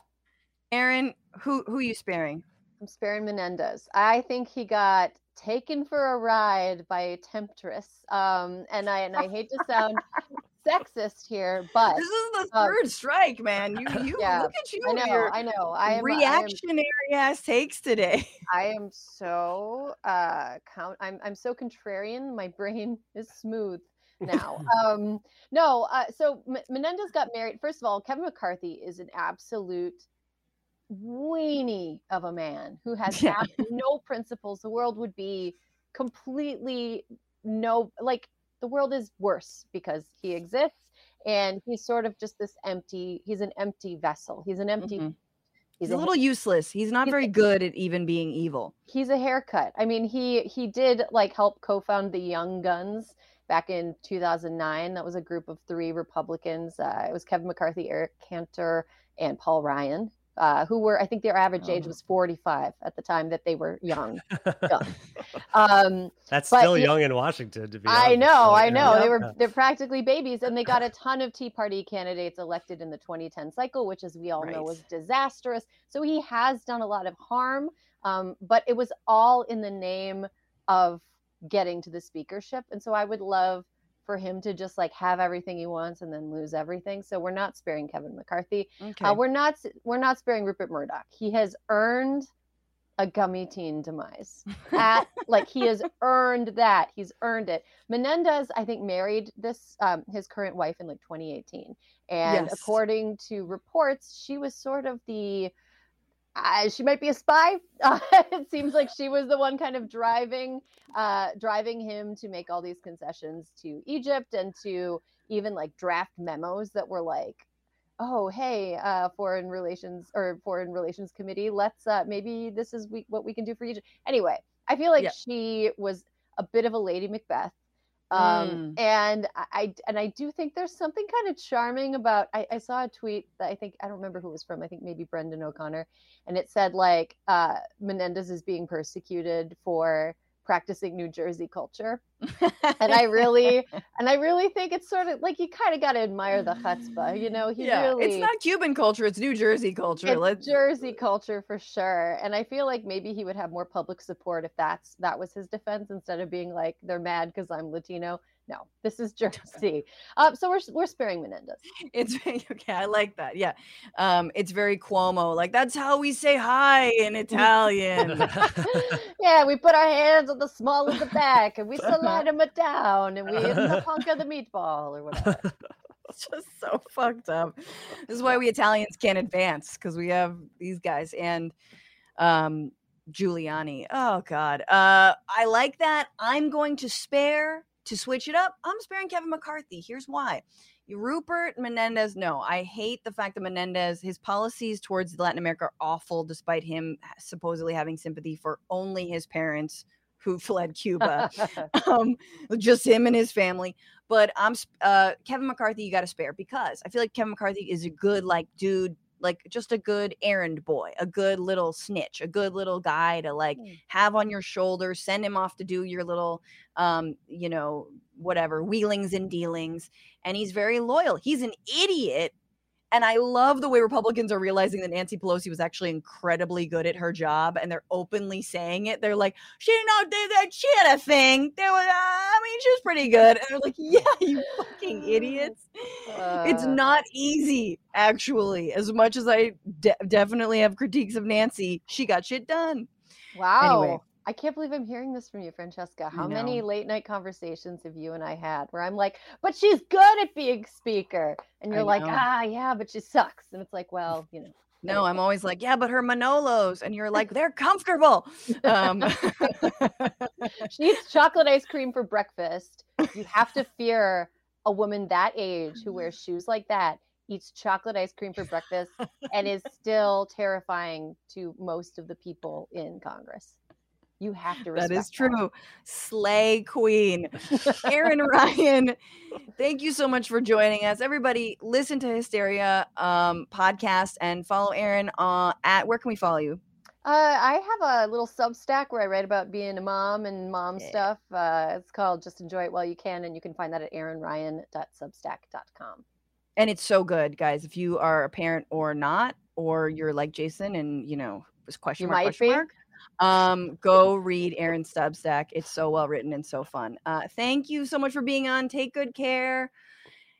Erin, who who you sparing? I'm sparing Menendez. I think he got taken for a ride by a temptress. Um, and I and I hate to sound sexist here, but This is the um, third strike, man. You you yeah, look at you. I know, I know. I am, I am reactionary ass takes today. I am so uh count I'm I'm so contrarian. My brain is smooth now. um no, uh so M- Menendez got married. First of all, Kevin McCarthy is an absolute weenie of a man who has Yeah. no principles. The world would be completely no like the world is worse because he exists and he's sort of just this empty he's an empty vessel. He's an empty Mhm. he's He's a little useless. He's not he's very a- good at even being evil. he's a haircut. I mean, he he did like help co-found the Young Guns back in 2009. That was a group of three Republicans. Uh, it was Kevin McCarthy, Eric Cantor, and Paul Ryan, uh, who were I think their average age Oh. was 45 at the time that they were young. young. Um, That's But still you- young in Washington, to be I know, I know. yeah. They were they're practically babies, and they got a ton of Tea Party candidates elected in the 2010 cycle, which, as we all know, was disastrous. So he has done a lot of harm, um, but it was all in the name of getting to the speakership. And so I would love for him to just like have everything he wants and then lose everything. So we're not sparing Kevin McCarthy. Okay. Uh, we're not we're not sparing Rupert Murdoch. He has earned a gummy teen demise. At like he has earned that. He's earned it. Menendez, I think, married this um, his current wife in like 2018, and Yes. according to reports, she was sort of the uh, she might be a spy. Uh, it seems like she was the one kind of driving, uh, driving him to make all these concessions to Egypt and to even like draft memos that were like, "Oh, hey, uh, foreign relations or foreign relations committee, let's uh, maybe this is we, what we can do for Egypt." Anyway, I feel like Yeah. she was a bit of a Lady Macbeth. Um, Mm. and I, and I do think there's something kind of charming about. I, I saw a tweet that I think I don't remember who it was from. I think maybe Brendan O'Connor, and it said like uh, Menendez is being persecuted for practicing New Jersey culture, and I really and I really think it's sort of like you kind of got to admire the chutzpah, you know. He yeah, really it's not Cuban culture. It's New Jersey culture. it's Let's Jersey culture for sure. And I feel like maybe he would have more public support if that's that was his defense instead of being like they're mad because I'm Latino. No, this is Jersey. Uh, so we're we're sparing Menendez. It's okay. I like that. Yeah. Um, it's very Cuomo. Like that's how we say hi in Italian. yeah, we put our hands on the small of the back and we slide them down and we hit the hunk of the meatball or whatever. it's just so fucked up. This is why we Italians can't advance because we have these guys and um Giuliani. Oh God. Uh I like that. I'm going to spare to switch it up. I'm sparing Kevin McCarthy. Here's why. Rupert Menendez, no, I hate the fact that Menendez, his policies towards Latin America are awful, despite him supposedly having sympathy for only his parents who fled Cuba, um, just him and his family. But I'm uh, Kevin McCarthy, you got to spare because I feel like Kevin McCarthy is a good like dude like just a good errand boy, a good little snitch, a good little guy to like mm. have on your shoulder, send him off to do your little um, you know, whatever, wheelings and dealings. And he's very loyal. He's an idiot and I love the way Republicans are realizing that Nancy Pelosi was actually incredibly good at her job and they're openly saying it. They're like, she didn't know that she had a thing. There was, uh, I mean, she was pretty good. And they're like, yeah, you fucking idiots. Uh, it's not easy, actually. As much as I de- definitely have critiques of Nancy, she got shit done. Wow. Anyway, I can't believe I'm hearing this from you, Francesca. How many late night conversations have you and I had where I'm like, but she's good at being speaker. And you're like, ah, yeah, but she sucks. And it's like, well, you know. No, I'm always like, yeah, but her Manolos. And you're like, they're comfortable. Um, she eats chocolate ice cream for breakfast. You have to fear a woman that age who wears shoes like that eats chocolate ice cream for breakfast and is still terrifying to most of the people in Congress. You have to That is true. That. Slay Queen. Erin Ryan, thank you so much for joining us. Everybody, listen to Hysteria um, podcast and follow Erin uh, at where can we follow you? Uh, I have a little Substack where I write about being a mom and mom yeah. stuff. Uh, it's called Just Enjoy It While You Can, and you can find that at erinryan.substack.com. And it's so good, guys. If you are a parent or not, or you're like Jason and, you know, this question you mark, might question be. mark um, go read Erin Substack. It's so well written and so fun. Uh, thank you so much for being on. Take good care.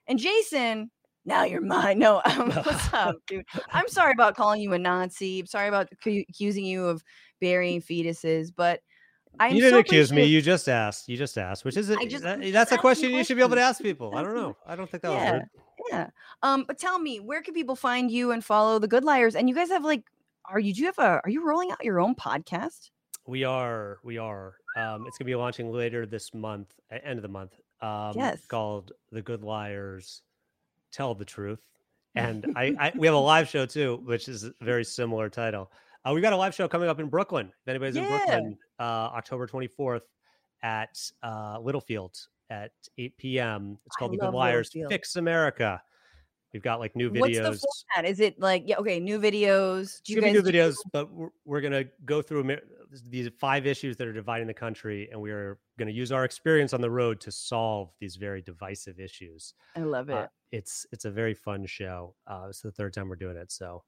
And Jason, now you're mine. No, um, what's up, dude? I'm sorry about calling you a Nazi. I'm sorry about accusing you of burying fetuses, but I'm you didn't so accuse me. You just asked. You just asked, which is it? Just, that, that's a question you should be able to ask people. I don't know. I don't think that yeah. was rude. Yeah. Um, but tell me, where can people find you and follow the Good Liars? And you guys have like are you do you have a are you rolling out your own podcast? We are. We are. Um, it's gonna be launching later this month, end of the month. Um, yes. Called The Good Liars Tell the Truth. And I, I we have a live show too, which is a very similar title. Uh, we got a live show coming up in Brooklyn. If anybody's yeah. in Brooklyn, uh, October 24th at uh, Littlefield at 8 p.m. It's called I The Good Liars Fix America. We've got like new videos. What's the format? Is it like yeah? Okay, new videos. Do you guys new videos? But we're, we're gonna go through these five issues that are dividing the country, and we are gonna use our experience on the road to solve these very divisive issues. I love uh, it. Uh, it's it's a very fun show. Uh, it's the third time we're doing it, so.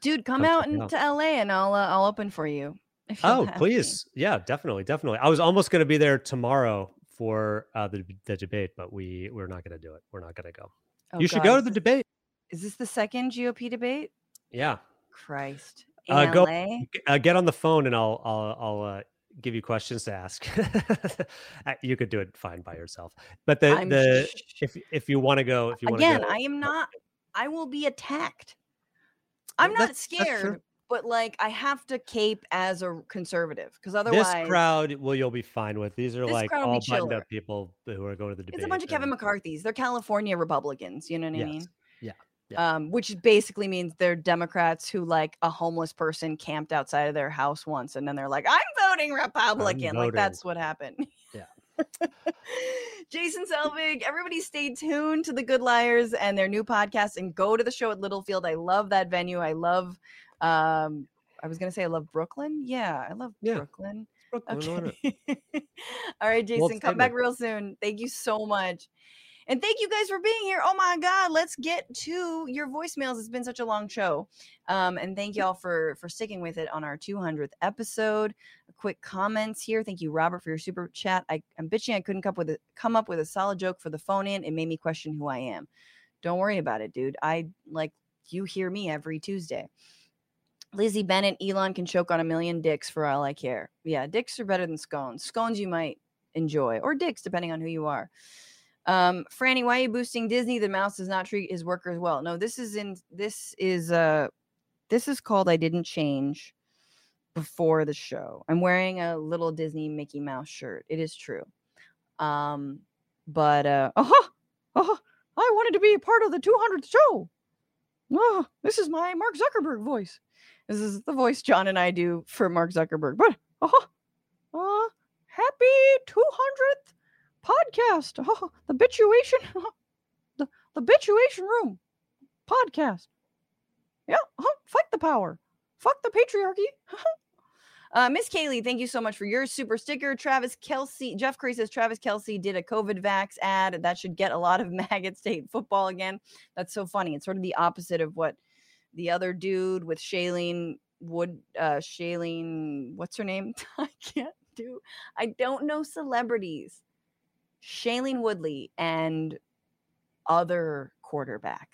Dude, come, out into LA and I'll uh, I'll open for you. Oh, please, me. yeah, definitely, definitely. I was almost gonna be there tomorrow for uh, the the debate, but we we're not gonna do it. We're not gonna go. Oh, you should go to the debate. Is this the second GOP debate? Yeah. Christ. Uh, go uh, get on the phone and I'll I'll I'll uh, give you questions to ask. you could do it fine by yourself, but the I'm the sh- if if you want to go, if you want again, go, I am not. I will be attacked. I'm not scared, but like I have to cape as a conservative because otherwise, this crowd will you'll be fine with. These are like all buttoned up people who are going to the debate. It's a bunch of Kevin McCarthy's. They're California Republicans. You know what yes. I mean? Yeah. Yeah. Um, which basically means they're Democrats who like a homeless person camped outside of their house once, and then they're like, "I'm voting Republican." I'm voting. Like that's what happened. Yeah. Jason Selvig, everybody stay tuned to the Good Liars and their new podcast, and go to the show at Littlefield. I love that venue. I love. Um, I was gonna say I love Brooklyn. Yeah, I love yeah. Brooklyn. Brooklyn. Okay. All right, Jason, well, come back real soon. Thank you so much. And thank you guys for being here. Oh my God, let's get to your voicemails. It's been such a long show. Um, and thank y'all for for sticking with it on our 200th episode. A quick comments here. Thank you, Robert, for your super chat. I, I'm bitching I couldn't come up with a come up with a solid joke for the phone in. It made me question who I am. Don't worry about it, dude. I like you hear me every Tuesday. Lizzie Bennett, Elon can choke on a million dicks for all I care. Yeah, dicks are better than scones. Scones you might enjoy, or dicks, depending on who you are. Um, Franny, why are you boosting Disney? The mouse does not treat his workers well. No, this is in this is uh this is called I didn't change before the show. I'm wearing a little Disney Mickey Mouse shirt. It is true. Um, but uh oh, oh I wanted to be a part of the 200th show. Oh, this is my Mark Zuckerberg voice. This is the voice John and I do for Mark Zuckerberg. But oh, uh, happy 200th podcast. Oh, the bitchuation, uh-huh, the the bitchuation room podcast. Yeah, huh, fuck the power, fuck the patriarchy. Uh, Miss Kaylee, thank you so much for your super sticker. Travis Kelce, Jeff Curry says Travis Kelce did a COVID vax ad that should get a lot of maggot state football again. That's so funny. It's sort of the opposite of what the other dude with Shailene Wood, uh, Shailene, what's her name? I can't do. I don't know celebrities. Shailene Woodley and other quarterback,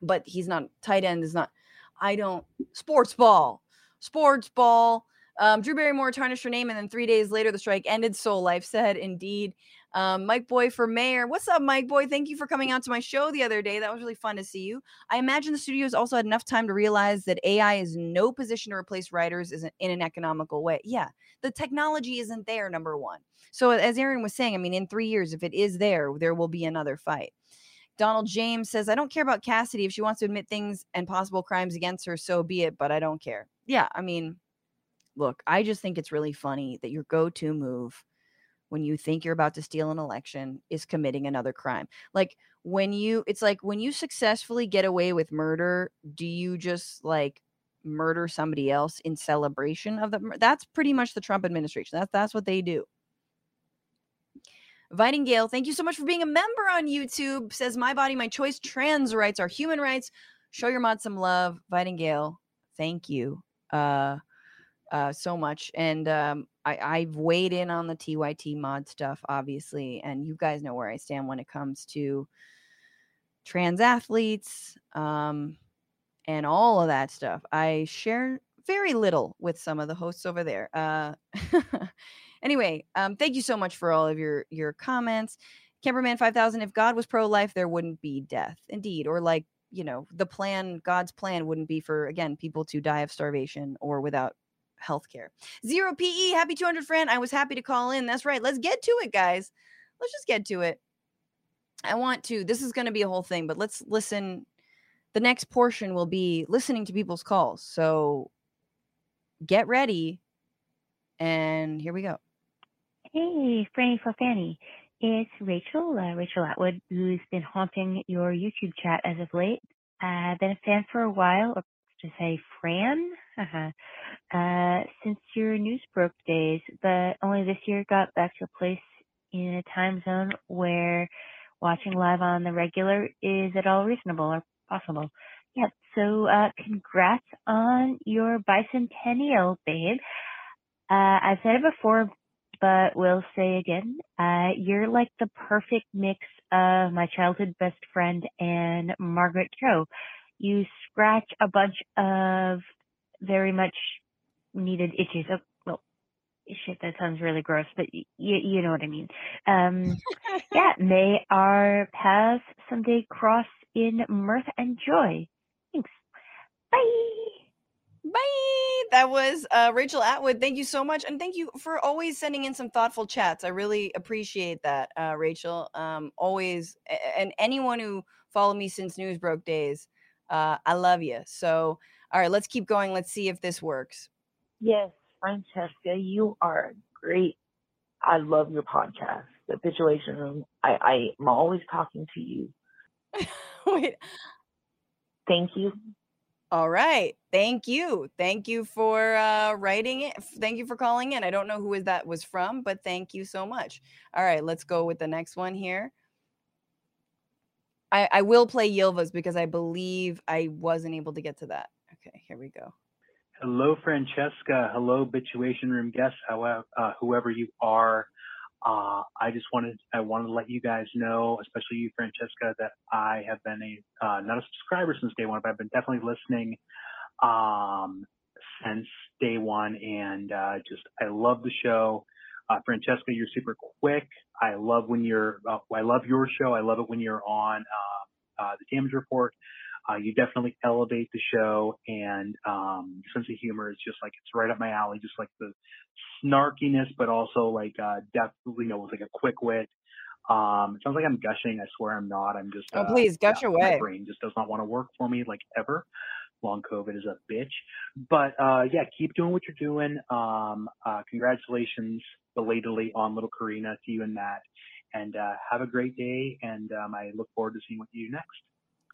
but he's not tight end. Is not. I don't sports ball sports ball. Um, Drew Barrymore tarnished her name, and then three days later, the strike ended. Soul Life said, "Indeed." Um, Mike Boy for mayor. What's up, Mike Boy? Thank you for coming out to my show the other day. That was really fun to see you. I imagine the studios also had enough time to realize that AI is no position to replace writers in an economical way. Yeah, the technology isn't there. Number one. So as Erin was saying, I mean, in three years, if it is there, there will be another fight. Donald James says, I don't care about Cassidy. If she wants to admit things and possible crimes against her, so be it, but I don't care. Yeah, I mean, look, I just think it's really funny that your go to move when you think you're about to steal an election is committing another crime. Like when you, it's like when you successfully get away with murder, do you just like murder somebody else in celebration of the? That's pretty much the Trump administration. That's that's what they do. Vitingale, thank you so much for being a member on YouTube. Says my body, my choice. Trans rights are human rights. Show your mod some love. Vitingale, thank you uh, uh, so much. And um, I, I've weighed in on the TYT mod stuff, obviously, and you guys know where I stand when it comes to trans athletes um, and all of that stuff. I share very little with some of the hosts over there. Uh, Anyway, um, thank you so much for all of your your comments. Camperman 5000, if God was pro life, there wouldn't be death. Indeed. Or like, you know, the plan, God's plan wouldn't be for, again, people to die of starvation or without health care. Zero PE, happy 200 friend. I was happy to call in. That's right. Let's get to it, guys. Let's just get to it. I want to, this is going to be a whole thing, but let's listen. The next portion will be listening to people's calls. So get ready. And here we go. Hey, Franny for Fanny. It's Rachel, uh, Rachel Atwood, who's been haunting your YouTube chat as of late. I've been a fan for a while, or to say Fran, uh-huh, uh, since your news broke days, but only this year got back to a place in a time zone where watching live on the regular is at all reasonable or possible. Yeah, so uh, congrats on your bicentennial, babe. Uh, I've said it before, but will say again, uh, you're like the perfect mix of my childhood best friend and Margaret Cho. You scratch a bunch of very much needed itches. Oh, well, shit, that sounds really gross, but y- you know what I mean. Um, yeah, may our paths someday cross in mirth and joy. Thanks. Bye. Bye. That was uh, Rachel Atwood. Thank you so much, and thank you for always sending in some thoughtful chats. I really appreciate that, uh, Rachel. Um, always, and anyone who followed me since news broke days, uh, I love you. So, all right, let's keep going. Let's see if this works. Yes, Francesca, you are great. I love your podcast, The Situation Room. I, I am always talking to you. Wait. Thank you all right. Thank you. Thank you for uh, writing it. Thank you for calling in. I don't know who that was from, but thank you so much. All right, let's go with the next one here. I, I will play Yilva's because I believe I wasn't able to get to that. Okay, here we go. Hello, Francesca. Hello, Bitchuation Room guests, however, uh, whoever you are. Uh, I just wanted I wanted to let you guys know, especially you, Francesca, that I have been a uh, not a subscriber since day one, but I've been definitely listening um, since day one, and uh, just I love the show. Uh, Francesca, you're super quick. I love when you're. Uh, I love your show. I love it when you're on uh, the Damage Report. Uh, you definitely elevate the show, and um, sense of humor is just like it's right up my alley. Just like the snarkiness, but also like uh, definitely, you know, with like a quick wit. Um, it sounds like I'm gushing. I swear I'm not. I'm just. Oh, uh, please gush yeah, away. My brain just does not want to work for me like ever. Long COVID is a bitch. But uh, yeah, keep doing what you're doing. Um, uh, congratulations belatedly on little Karina to you and Matt. And uh, have a great day. And um, I look forward to seeing what you do next.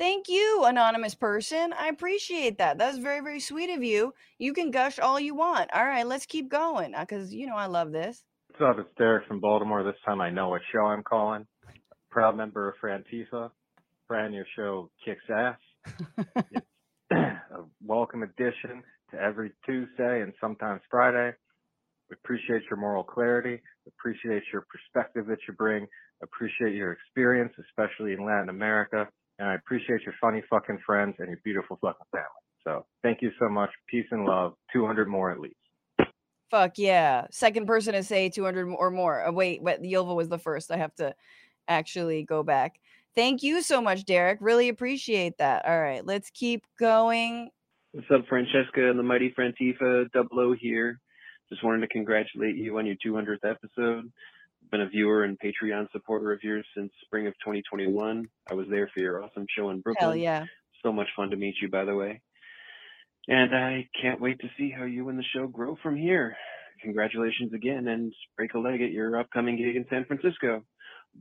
Thank you, anonymous person. I appreciate that. That's very, very sweet of you. You can gush all you want. All right, let's keep going uh, because you know I love this. What's up? It's Derek from Baltimore. This time I know what show I'm calling. Proud member of Frantifa. Fran, your show kicks ass. it's a welcome addition to every Tuesday and sometimes Friday. We appreciate your moral clarity. Appreciate your perspective that you bring. Appreciate your experience, especially in Latin America. And I appreciate your funny fucking friends and your beautiful fucking family. So thank you so much. Peace and love. 200 more at least. Fuck yeah. Second person to say 200 or more. Uh, wait, but Ylva was the first. I have to actually go back. Thank you so much, Derek. Really appreciate that. All right, let's keep going. What's up, Francesca and the mighty Frantifa? Double O here. Just wanted to congratulate you on your 200th episode. Been a viewer and Patreon supporter of yours since spring of 2021. I was there for your awesome show in Brooklyn. Hell yeah. So much fun to meet you, by the way. And I can't wait to see how you and the show grow from here. Congratulations again and break a leg at your upcoming gig in San Francisco.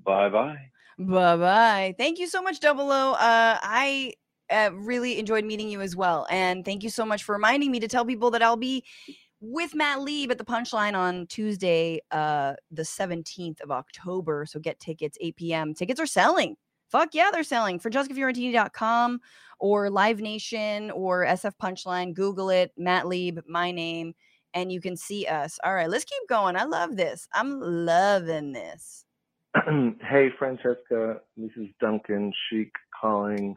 Bye bye. Bye bye. Thank you so much, Double O. Uh, I uh, really enjoyed meeting you as well. And thank you so much for reminding me to tell people that I'll be with Matt Lieb at the Punchline on Tuesday, uh, the 17th of October. So get tickets, 8 p.m. Tickets are selling. Fuck yeah, they're selling for jessicafiorentini.com or Live Nation or SF Punchline. Google it, Matt Lieb, my name, and you can see us. All right, let's keep going. I love this. I'm loving this. hey, Francesca. This is Duncan Sheik calling.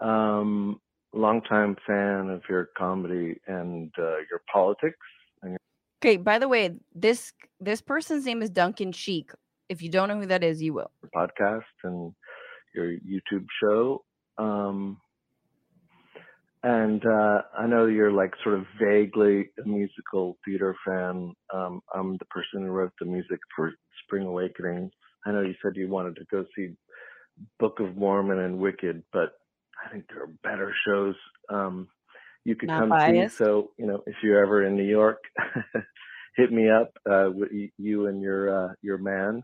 Um, longtime fan of your comedy and uh, your politics and your Okay, by the way, this this person's name is Duncan Sheik. If you don't know who that is, you will. podcast and your YouTube show. Um, and uh, I know you're like sort of vaguely a musical theater fan. Um, I'm the person who wrote the music for Spring Awakening. I know you said you wanted to go see Book of Mormon and Wicked, but I think there are better shows um, you could Not come biased. see. So you know, if you're ever in New York, hit me up uh, with you and your uh, your man,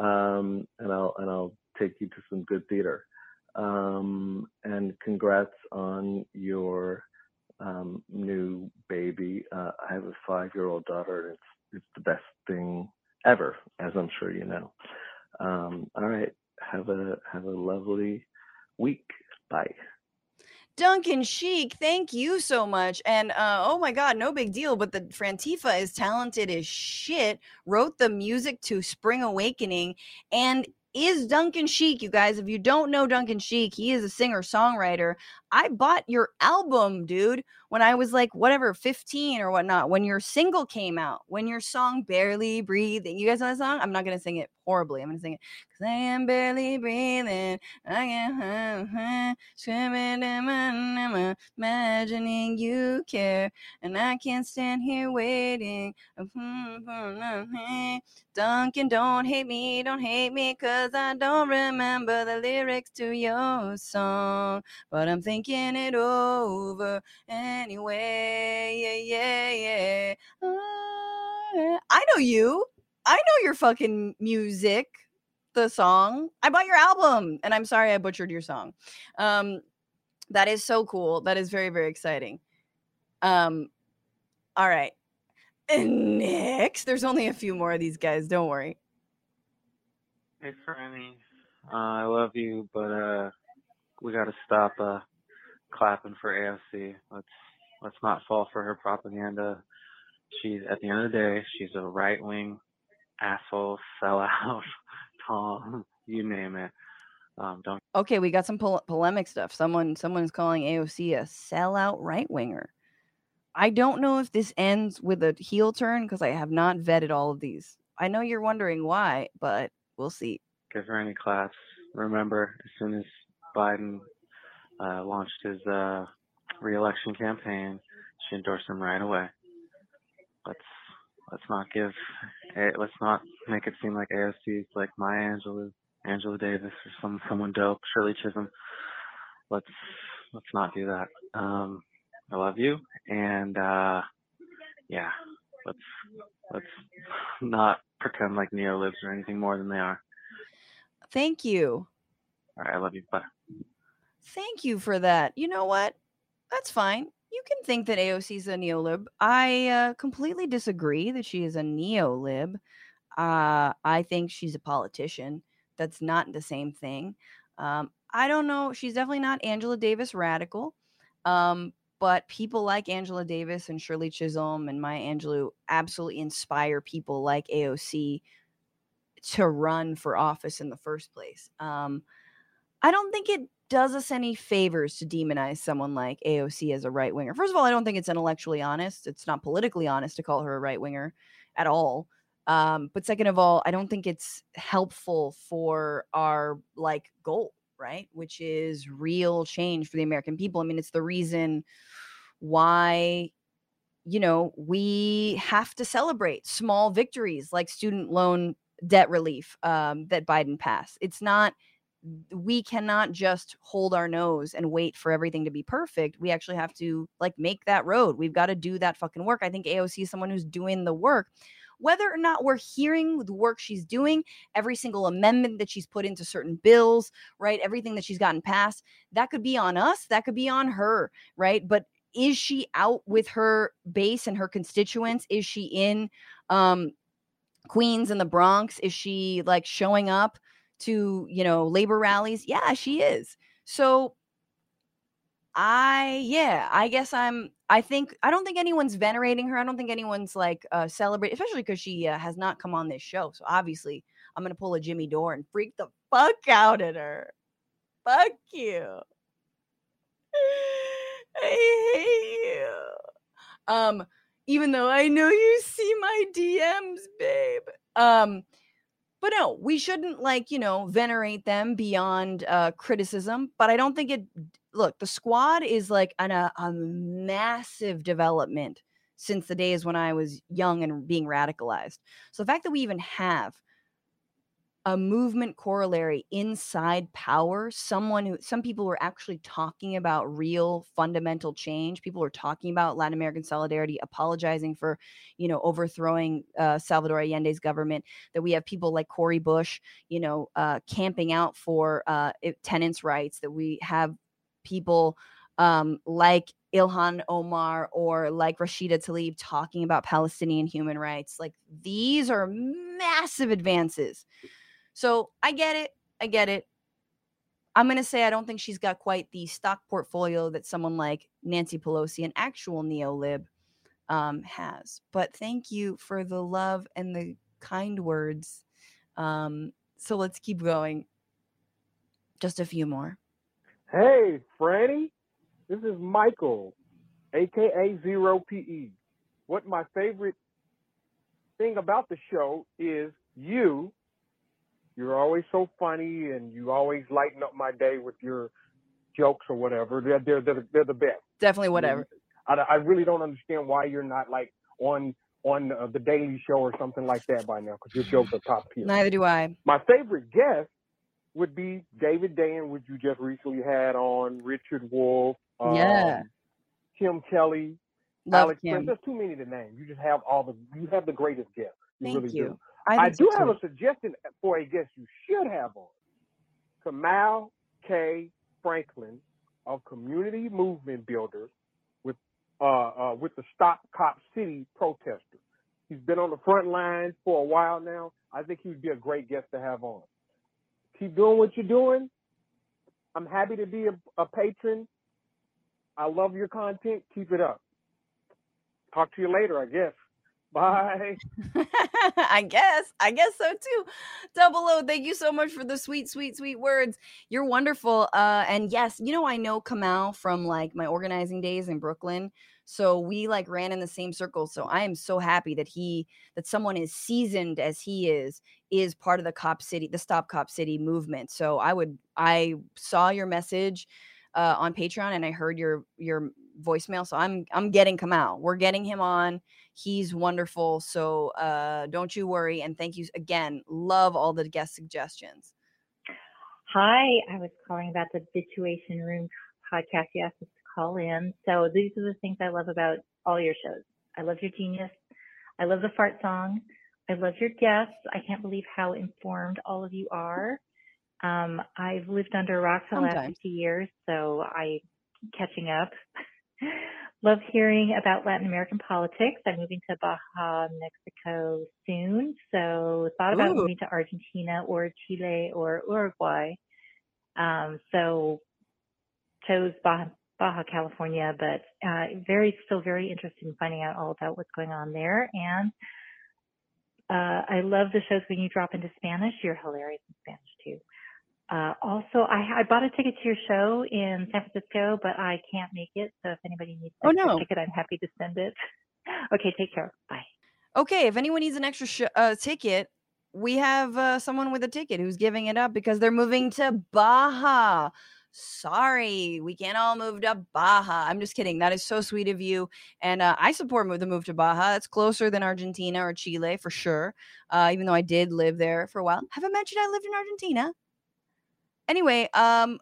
um, and I'll and I'll take you to some good theater. Um, and congrats on your um, new baby. Uh, I have a five-year-old daughter, and it's it's the best thing ever, as I'm sure you know. Um, all right, have a have a lovely week. Bye. Duncan Sheik, thank you so much. And uh, oh my God, no big deal. But the Frantifa is talented as shit. Wrote the music to Spring Awakening and is Duncan Sheik. You guys, if you don't know Duncan Sheik, he is a singer songwriter. I bought your album, dude, when I was like whatever, 15 or whatnot. When your single came out, when your song Barely Breathing. You guys know that song? I'm not going to sing it horribly. I'm going to sing it. Cause I am barely breathing. I am swimming in my imagining you care. And I can't stand here waiting. Um, hmm, hmm, hmm, Duncan, don't hate me, don't hate me, cause I don't remember the lyrics to your song. But I'm thinking it over eh, anyway. Yeah, yeah, yeah. Ah, I know you. I know your fucking music, the song. I bought your album, and I'm sorry I butchered your song. Um, that is so cool. That is very, very exciting. Um, all right. And next, there's only a few more of these guys. Don't worry. Hey, Franny. Uh, I love you, but uh, we got to stop uh, clapping for AOC. Let's let's not fall for her propaganda. She's at the end of the day, she's a right wing asshole, sellout, Tom, you name it. Um, don't Okay, we got some pol- polemic stuff. Someone someone's calling AOC a sellout right winger. I don't know if this ends with a heel turn because I have not vetted all of these. I know you're wondering why, but we'll see. give her any class. Remember, as soon as Biden uh, launched his uh, reelection campaign, she endorsed him right away. Let's let's not give A- let's not make it seem like AOC is like my Angela Angela Davis or some someone dope, Shirley Chisholm. Let's let's not do that. Um, I love you, and uh, yeah, let's let's not pretend like neolibs or anything more than they are. Thank you. All right, I love you. Bye. Thank you for that. You know what? That's fine. You can think that AOC is a neolib. I uh, completely disagree that she is a neolib. Uh, I think she's a politician. That's not the same thing. Um, I don't know. She's definitely not Angela Davis radical. Um, but people like Angela Davis and Shirley Chisholm and Maya Angelou absolutely inspire people like AOC to run for office in the first place. Um, I don't think it does us any favors to demonize someone like AOC as a right winger. First of all, I don't think it's intellectually honest. It's not politically honest to call her a right winger at all. Um, but second of all, I don't think it's helpful for our like goal, right? Which is real change for the American people. I mean, it's the reason why you know we have to celebrate small victories like student loan debt relief um, that Biden passed. It's not we cannot just hold our nose and wait for everything to be perfect. We actually have to like make that road. We've got to do that fucking work. I think AOC is someone who's doing the work. Whether or not we're hearing the work she's doing, every single amendment that she's put into certain bills, right? Everything that she's gotten passed, that could be on us, that could be on her, right? But is she out with her base and her constituents? Is she in um Queens and the Bronx? Is she like showing up to, you know, labor rallies? Yeah, she is. So I yeah, I guess I'm I think I don't think anyone's venerating her. I don't think anyone's like uh celebrating, especially because she uh, has not come on this show. So obviously, I'm gonna pull a Jimmy Dore and freak the fuck out at her. Fuck you. I hate you. Um, even though I know you see my DMs, babe. Um, but no, we shouldn't like, you know, venerate them beyond uh criticism. But I don't think it look, the squad is like an, a, a massive development since the days when I was young and being radicalized. So the fact that we even have a movement corollary inside power someone who some people were actually talking about real fundamental change. People were talking about latin american solidarity apologizing for you know overthrowing uh, salvador allende's government that we have people like Cori Bush you know uh, camping out for uh, tenants rights that we have people um, like ilhan omar or like rashida tlaib talking about palestinian human rights. Like these are massive advances so I get it. I get it. I'm going to say I don't think she's got quite the stock portfolio that someone like Nancy Pelosi, an actual neolib, um, has. But thank you for the love and the kind words. Um, so let's keep going. Just a few more. Hey, Franny. This is Michael, aka Zero PE. What my favorite thing about the show is you. You're always so funny, and you always lighten up my day with your jokes or whatever. They're they're they're, they're the best. Definitely whatever. I, I really don't understand why you're not like on on uh, the Daily Show or something like that by now, because your jokes are top tier. Neither do I. My favorite guest would be David Dan, which you just recently had on, Richard Wolff, um, Yeah. Kim Kelly, Love Alex. Kim. There's too many to name. You just have all the you have the greatest guests. You Thank really you. do. I I, so do have a suggestion for a guest you should have on. Kamau K. Franklin of Community Movement Builders with uh, uh, with the Stop Cop City protesters. He's been on the front lines for a while now. I think he would be a great guest to have on. Keep doing what you're doing. I'm happy to be a, a patron. I love your content. Keep it up. talk to you later, I guess. Bye. I guess. I guess so too. Double O, thank you so much for the sweet, sweet, sweet words. You're wonderful. Uh, and yes, you know, I know Kamau from like my organizing days in Brooklyn. So we like ran in the same circles. So I am so happy that he that someone as seasoned as he is is part of the Cop City, the Stop Cop City movement. So I would I saw your message uh, on Patreon and I heard your your voicemail. So I'm I'm getting Kamau. We're getting him on. He's wonderful. So uh, don't you worry. And thank you again. Love all the guest suggestions. Hi, I was calling about the Bitchuation Room podcast. You asked us to call in. So these are the things I love about all your shows. I love your genius. I love the fart song. I love your guests. I can't believe how informed all of you are. Um, I've lived under a rock for the last Sometimes. 50 years, so I'm catching up. love hearing about Latin American politics. I'm moving to Baja, Mexico soon, so thought about Ooh. moving to Argentina or Chile or Uruguay. Um, so chose Baja, Baja California, but uh, very still very interested in finding out all about what's going on there. And uh, I love the shows when you drop into Spanish. You're hilarious in Spanish too. Uh, also, I, I bought a ticket to your show in San Francisco, but I can't make it. So if anybody needs Oh, no. ticket, I'm happy to send it. okay, take care. Bye. Okay, if anyone needs an extra sh- uh, ticket, we have uh, someone with a ticket who's giving it up because they're moving to Baja. Sorry, we can't all move to Baja. I'm just kidding. That is so sweet of you, and uh, I support move the move to Baja. It's closer than Argentina or Chile for sure. Uh, even though I did live there for a while. Have I mentioned I lived in Argentina? Anyway, um,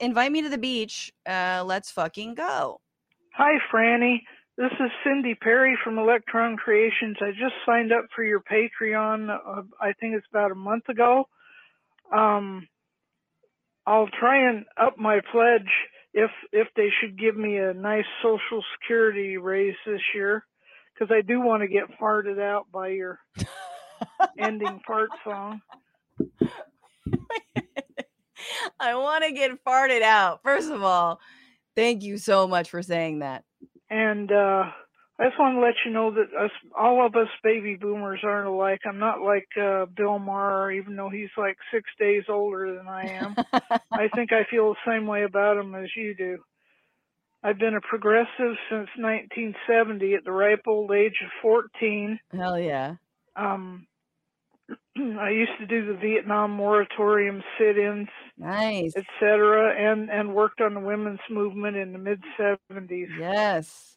invite me to the beach. Uh, let's fucking go. Hi, Franny. This is Cindy Perry from Electron Creations. I just signed up for your Patreon. Uh, I think it's about a month ago. Um, I'll try and up my pledge if if they should give me a nice Social Security raise this year, because I do want to get farted out by your ending fart song. I want to get farted out. First of all, thank you so much for saying that. And uh, I just want to let you know that us, all of us baby boomers aren't alike. I'm not like uh, Bill Maher, even though he's like six days older than I am. I think I feel the same way about him as you do. I've been a progressive since 1970 at the ripe old age of 14. Hell yeah. Um, I used to do the Vietnam moratorium sit-ins, Nice. etc., and and worked on the women's movement in the mid 70s. Yes.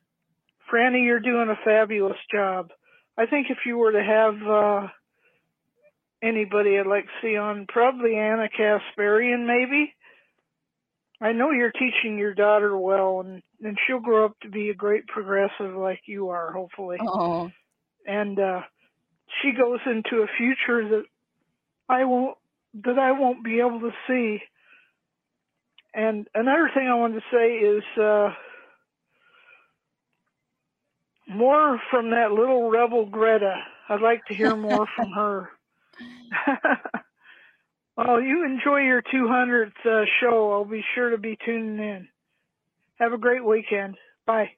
Franny, you're doing a fabulous job. I think if you were to have uh, anybody I'd like to see on, probably Ana Kasparian, maybe. I know you're teaching your daughter well, and, and she'll grow up to be a great progressive like you are, hopefully. Oh, And uh, she goes into a future that I won't that I won't be able to see. And another thing I wanted to say is uh, more from that little rebel Greta. I'd like to hear more from her. well, you enjoy your 200th uh, show. I'll be sure to be tuning in. Have a great weekend. Bye.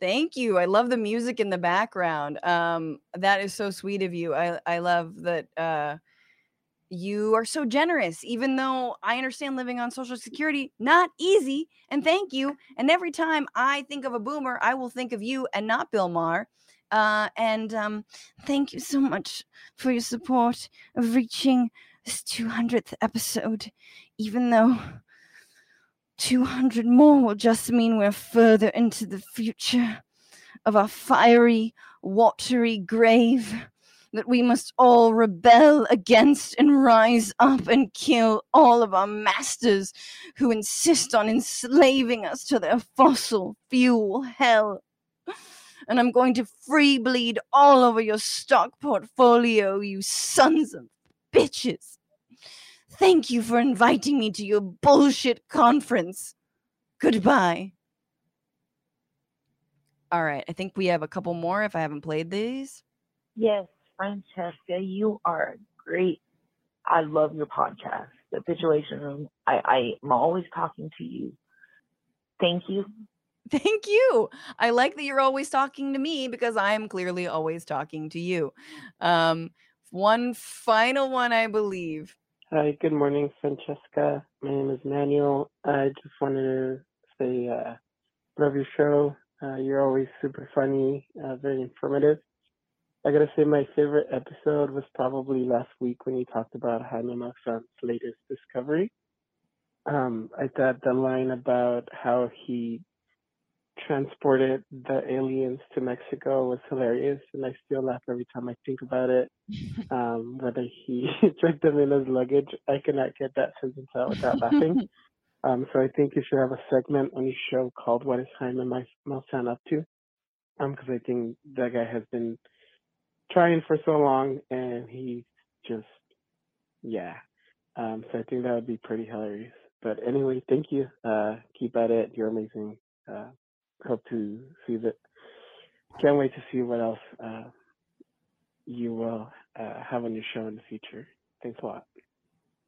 Thank you. I love the music in the background. Um, that is so sweet of you. I I love that uh you are so generous, even though I understand living on Social Security, not easy. And thank you. And every time I think of a boomer, I will think of you and not Bill Maher. Uh, and um, thank you so much for your support of reaching this 200th episode, even though 200 more will just mean we're further into the future of our fiery, watery grave that we must all rebel against and rise up and kill all of our masters who insist on enslaving us to their fossil fuel hell. And I'm going to free bleed all over your stock portfolio, you sons of bitches. Thank you for inviting me to your bullshit conference. Goodbye. All right, I think we have a couple more if I haven't played these. Yes, Francesca, you are great. I love your podcast, The Bitchuation Room. I, I am always talking to you. Thank you. Thank you. I like that you're always talking to me because I am clearly always talking to you. Um, one final one, I believe. Hi, good morning, Francesca. My name is Manuel. I just wanted to say, uh, love your show. Uh, you're always super funny, uh, very informative. I gotta say, my favorite episode was probably last week when you talked about Jaime Maussan's latest discovery. Um, I thought the line about how he transported the aliens to Mexico was hilarious, and I still laugh every time I think about it. Um, whether he took them in his luggage, I cannot get that sentence out without laughing. Um, so I think you should have a segment on your show called "What is Jaime Maussan up to?" Um, because I think that guy has been trying for so long, and he just, yeah. Um, so I think that would be pretty hilarious. But anyway, thank you. Uh, keep at it. You're amazing. Uh, hope to see that. Can't wait to see what else uh, you will uh, have on your show in the future. Thanks a lot.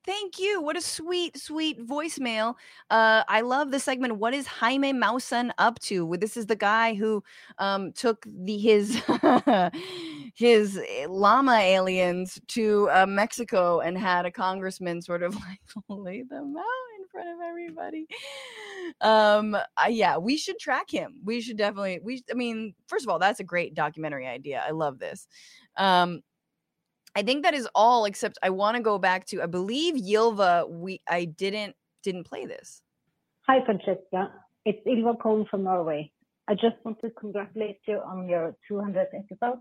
Thank you. What a sweet, sweet voicemail. Uh, I love the segment. What is Jaime Maussan up to? This is the guy who um, took the his his eh, llama aliens to uh, Mexico and had a congressman sort of like lay them out in front of everybody. Um, uh, yeah, we should track him. We should definitely. We, I mean, first of all, that's a great documentary idea. I love this. Um, I think that is all except I want to go back to I believe Ylva we I didn't didn't play this. Hi, Francesca. It's Ylva Kohn from Norway. I just want to congratulate you on your 200th episode.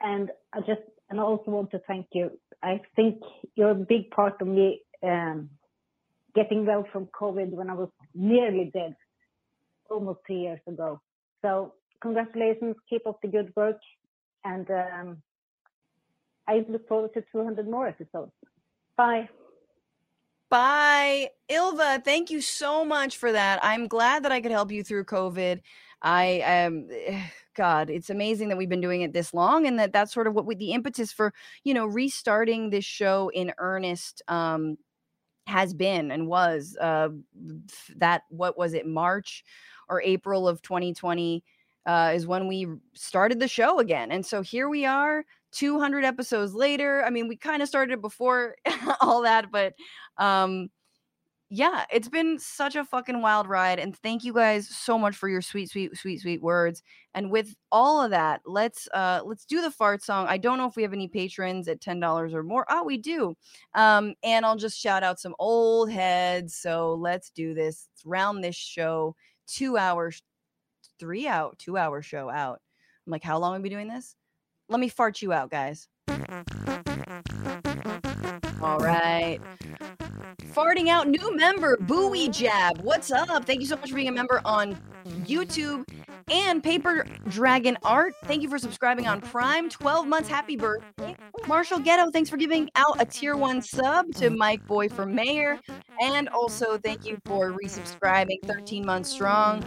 And I just, and I also want to thank you. I think you're a big part of me um, getting well from COVID when I was nearly dead almost two years ago. So, congratulations. Keep up the good work. And um, I look forward to 200 more episodes. Bye. Bye. Ylva, thank you so much for that. I'm glad that I could help you through COVID. I am God, it's amazing that we've been doing it this long and that that's sort of what we, the impetus for, you know, restarting this show in earnest um has been and was uh that what was it March or April of 2020 uh is when we started the show again. And so here we are 200 episodes later. I mean, we kind of started before all that, but um yeah, it's been such a fucking wild ride. And thank you guys so much for your sweet, sweet, sweet, sweet words. And with all of that, let's uh let's do the fart song. I don't know if we have any patrons at $10 or more. Oh, we do. Um, and I'll just shout out some old heads. So let's do this. Let's round this show two hours, three out, two hour show out. I'm like, how long have we been doing this? Let me fart you out, guys. All right. Farting out new member, Bowie Jab. What's up? Thank you so much for being a member on YouTube and Paper Dragon Art. Thank you for subscribing on Prime. 12 months. Happy birthday. Marshall Ghetto, thanks for giving out a tier one sub to Mike Boy for Mayor. And also thank you for resubscribing 13 months strong.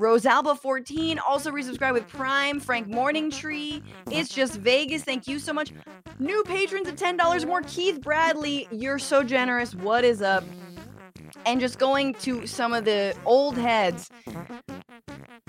Rosalba 14 also resubscribe with Prime. Frank Morningtree. It's just Vegas. Thank you so much. New patrons at $10 more. Keith Bradley, you're so generous. What is up? And just going to some of the old heads.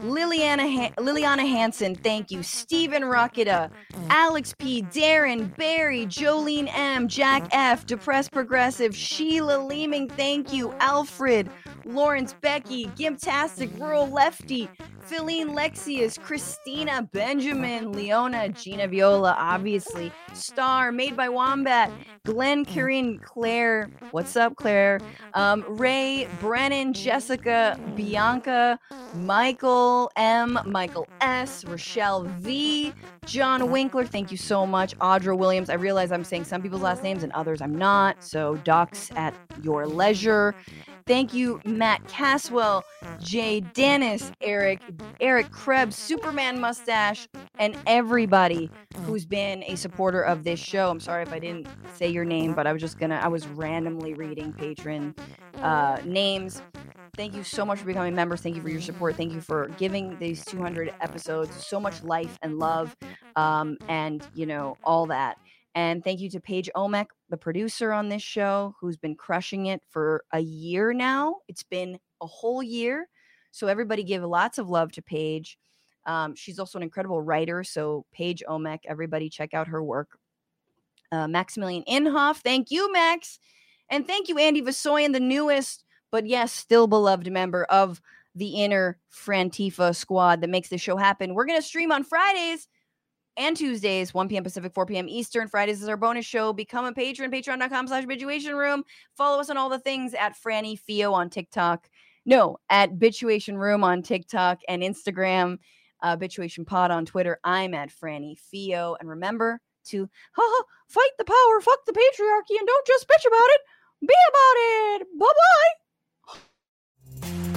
Liliana Han- Liliana Hansen, thank you. Stephen Rocketa, Alex P, Darren, Barry, Jolene M, Jack F, Depressed Progressive, Sheila Leeming, thank you. Alfred, Lawrence Becky, Gimptastic, Rural Lefty, Philine Lexius, Christina Benjamin, Leona, Gina Viola, obviously, Star, Made by Wombat, Glenn Corinne, Claire, what's up, Claire? Um, Ray, Brennan, Jessica, Bianca, Michael M, Michael S, Rochelle V, John Winkler, thank you so much. Audra Williams, I realize I'm saying some people's last names and others I'm not, so docs at your leisure. Thank you, Matt Caswell, Jay Dennis, Eric, Eric Krebs, Superman Mustache, and everybody who's been a supporter of this show. I'm sorry if I didn't say your name, but I was just gonna, I was randomly reading patron uh, names. Thank you so much for becoming members. Thank you for your support. Thank you for giving these 200 episodes so much life and love, um, and you know all that. And thank you to Paige Omek, the producer on this show, who's been crushing it for a year now. It's been a whole year. So everybody give lots of love to Paige. Um, she's also an incredible writer. So Paige Omek, everybody check out her work. Uh, Maximilian Inhoff, thank you, Max. And thank you, Andy Vasoyan, the newest, but yes, still beloved member of the inner Frantifa squad that makes this show happen. We're going to stream on Fridays and Tuesdays, 1 p.m. Pacific, 4 p.m. Eastern. Fridays is our bonus show. Become a patron, patreon.com slash Bitchuation Room. Follow us on all the things at Franny Fio on TikTok. No, at Bitchuation Room on TikTok and Instagram. Uh, Bitchuation Pod on Twitter. I'm at Franny Fio. And remember to ha, fight the power, fuck the patriarchy, and don't just bitch about it. Be about it. Bye bye. Thank you.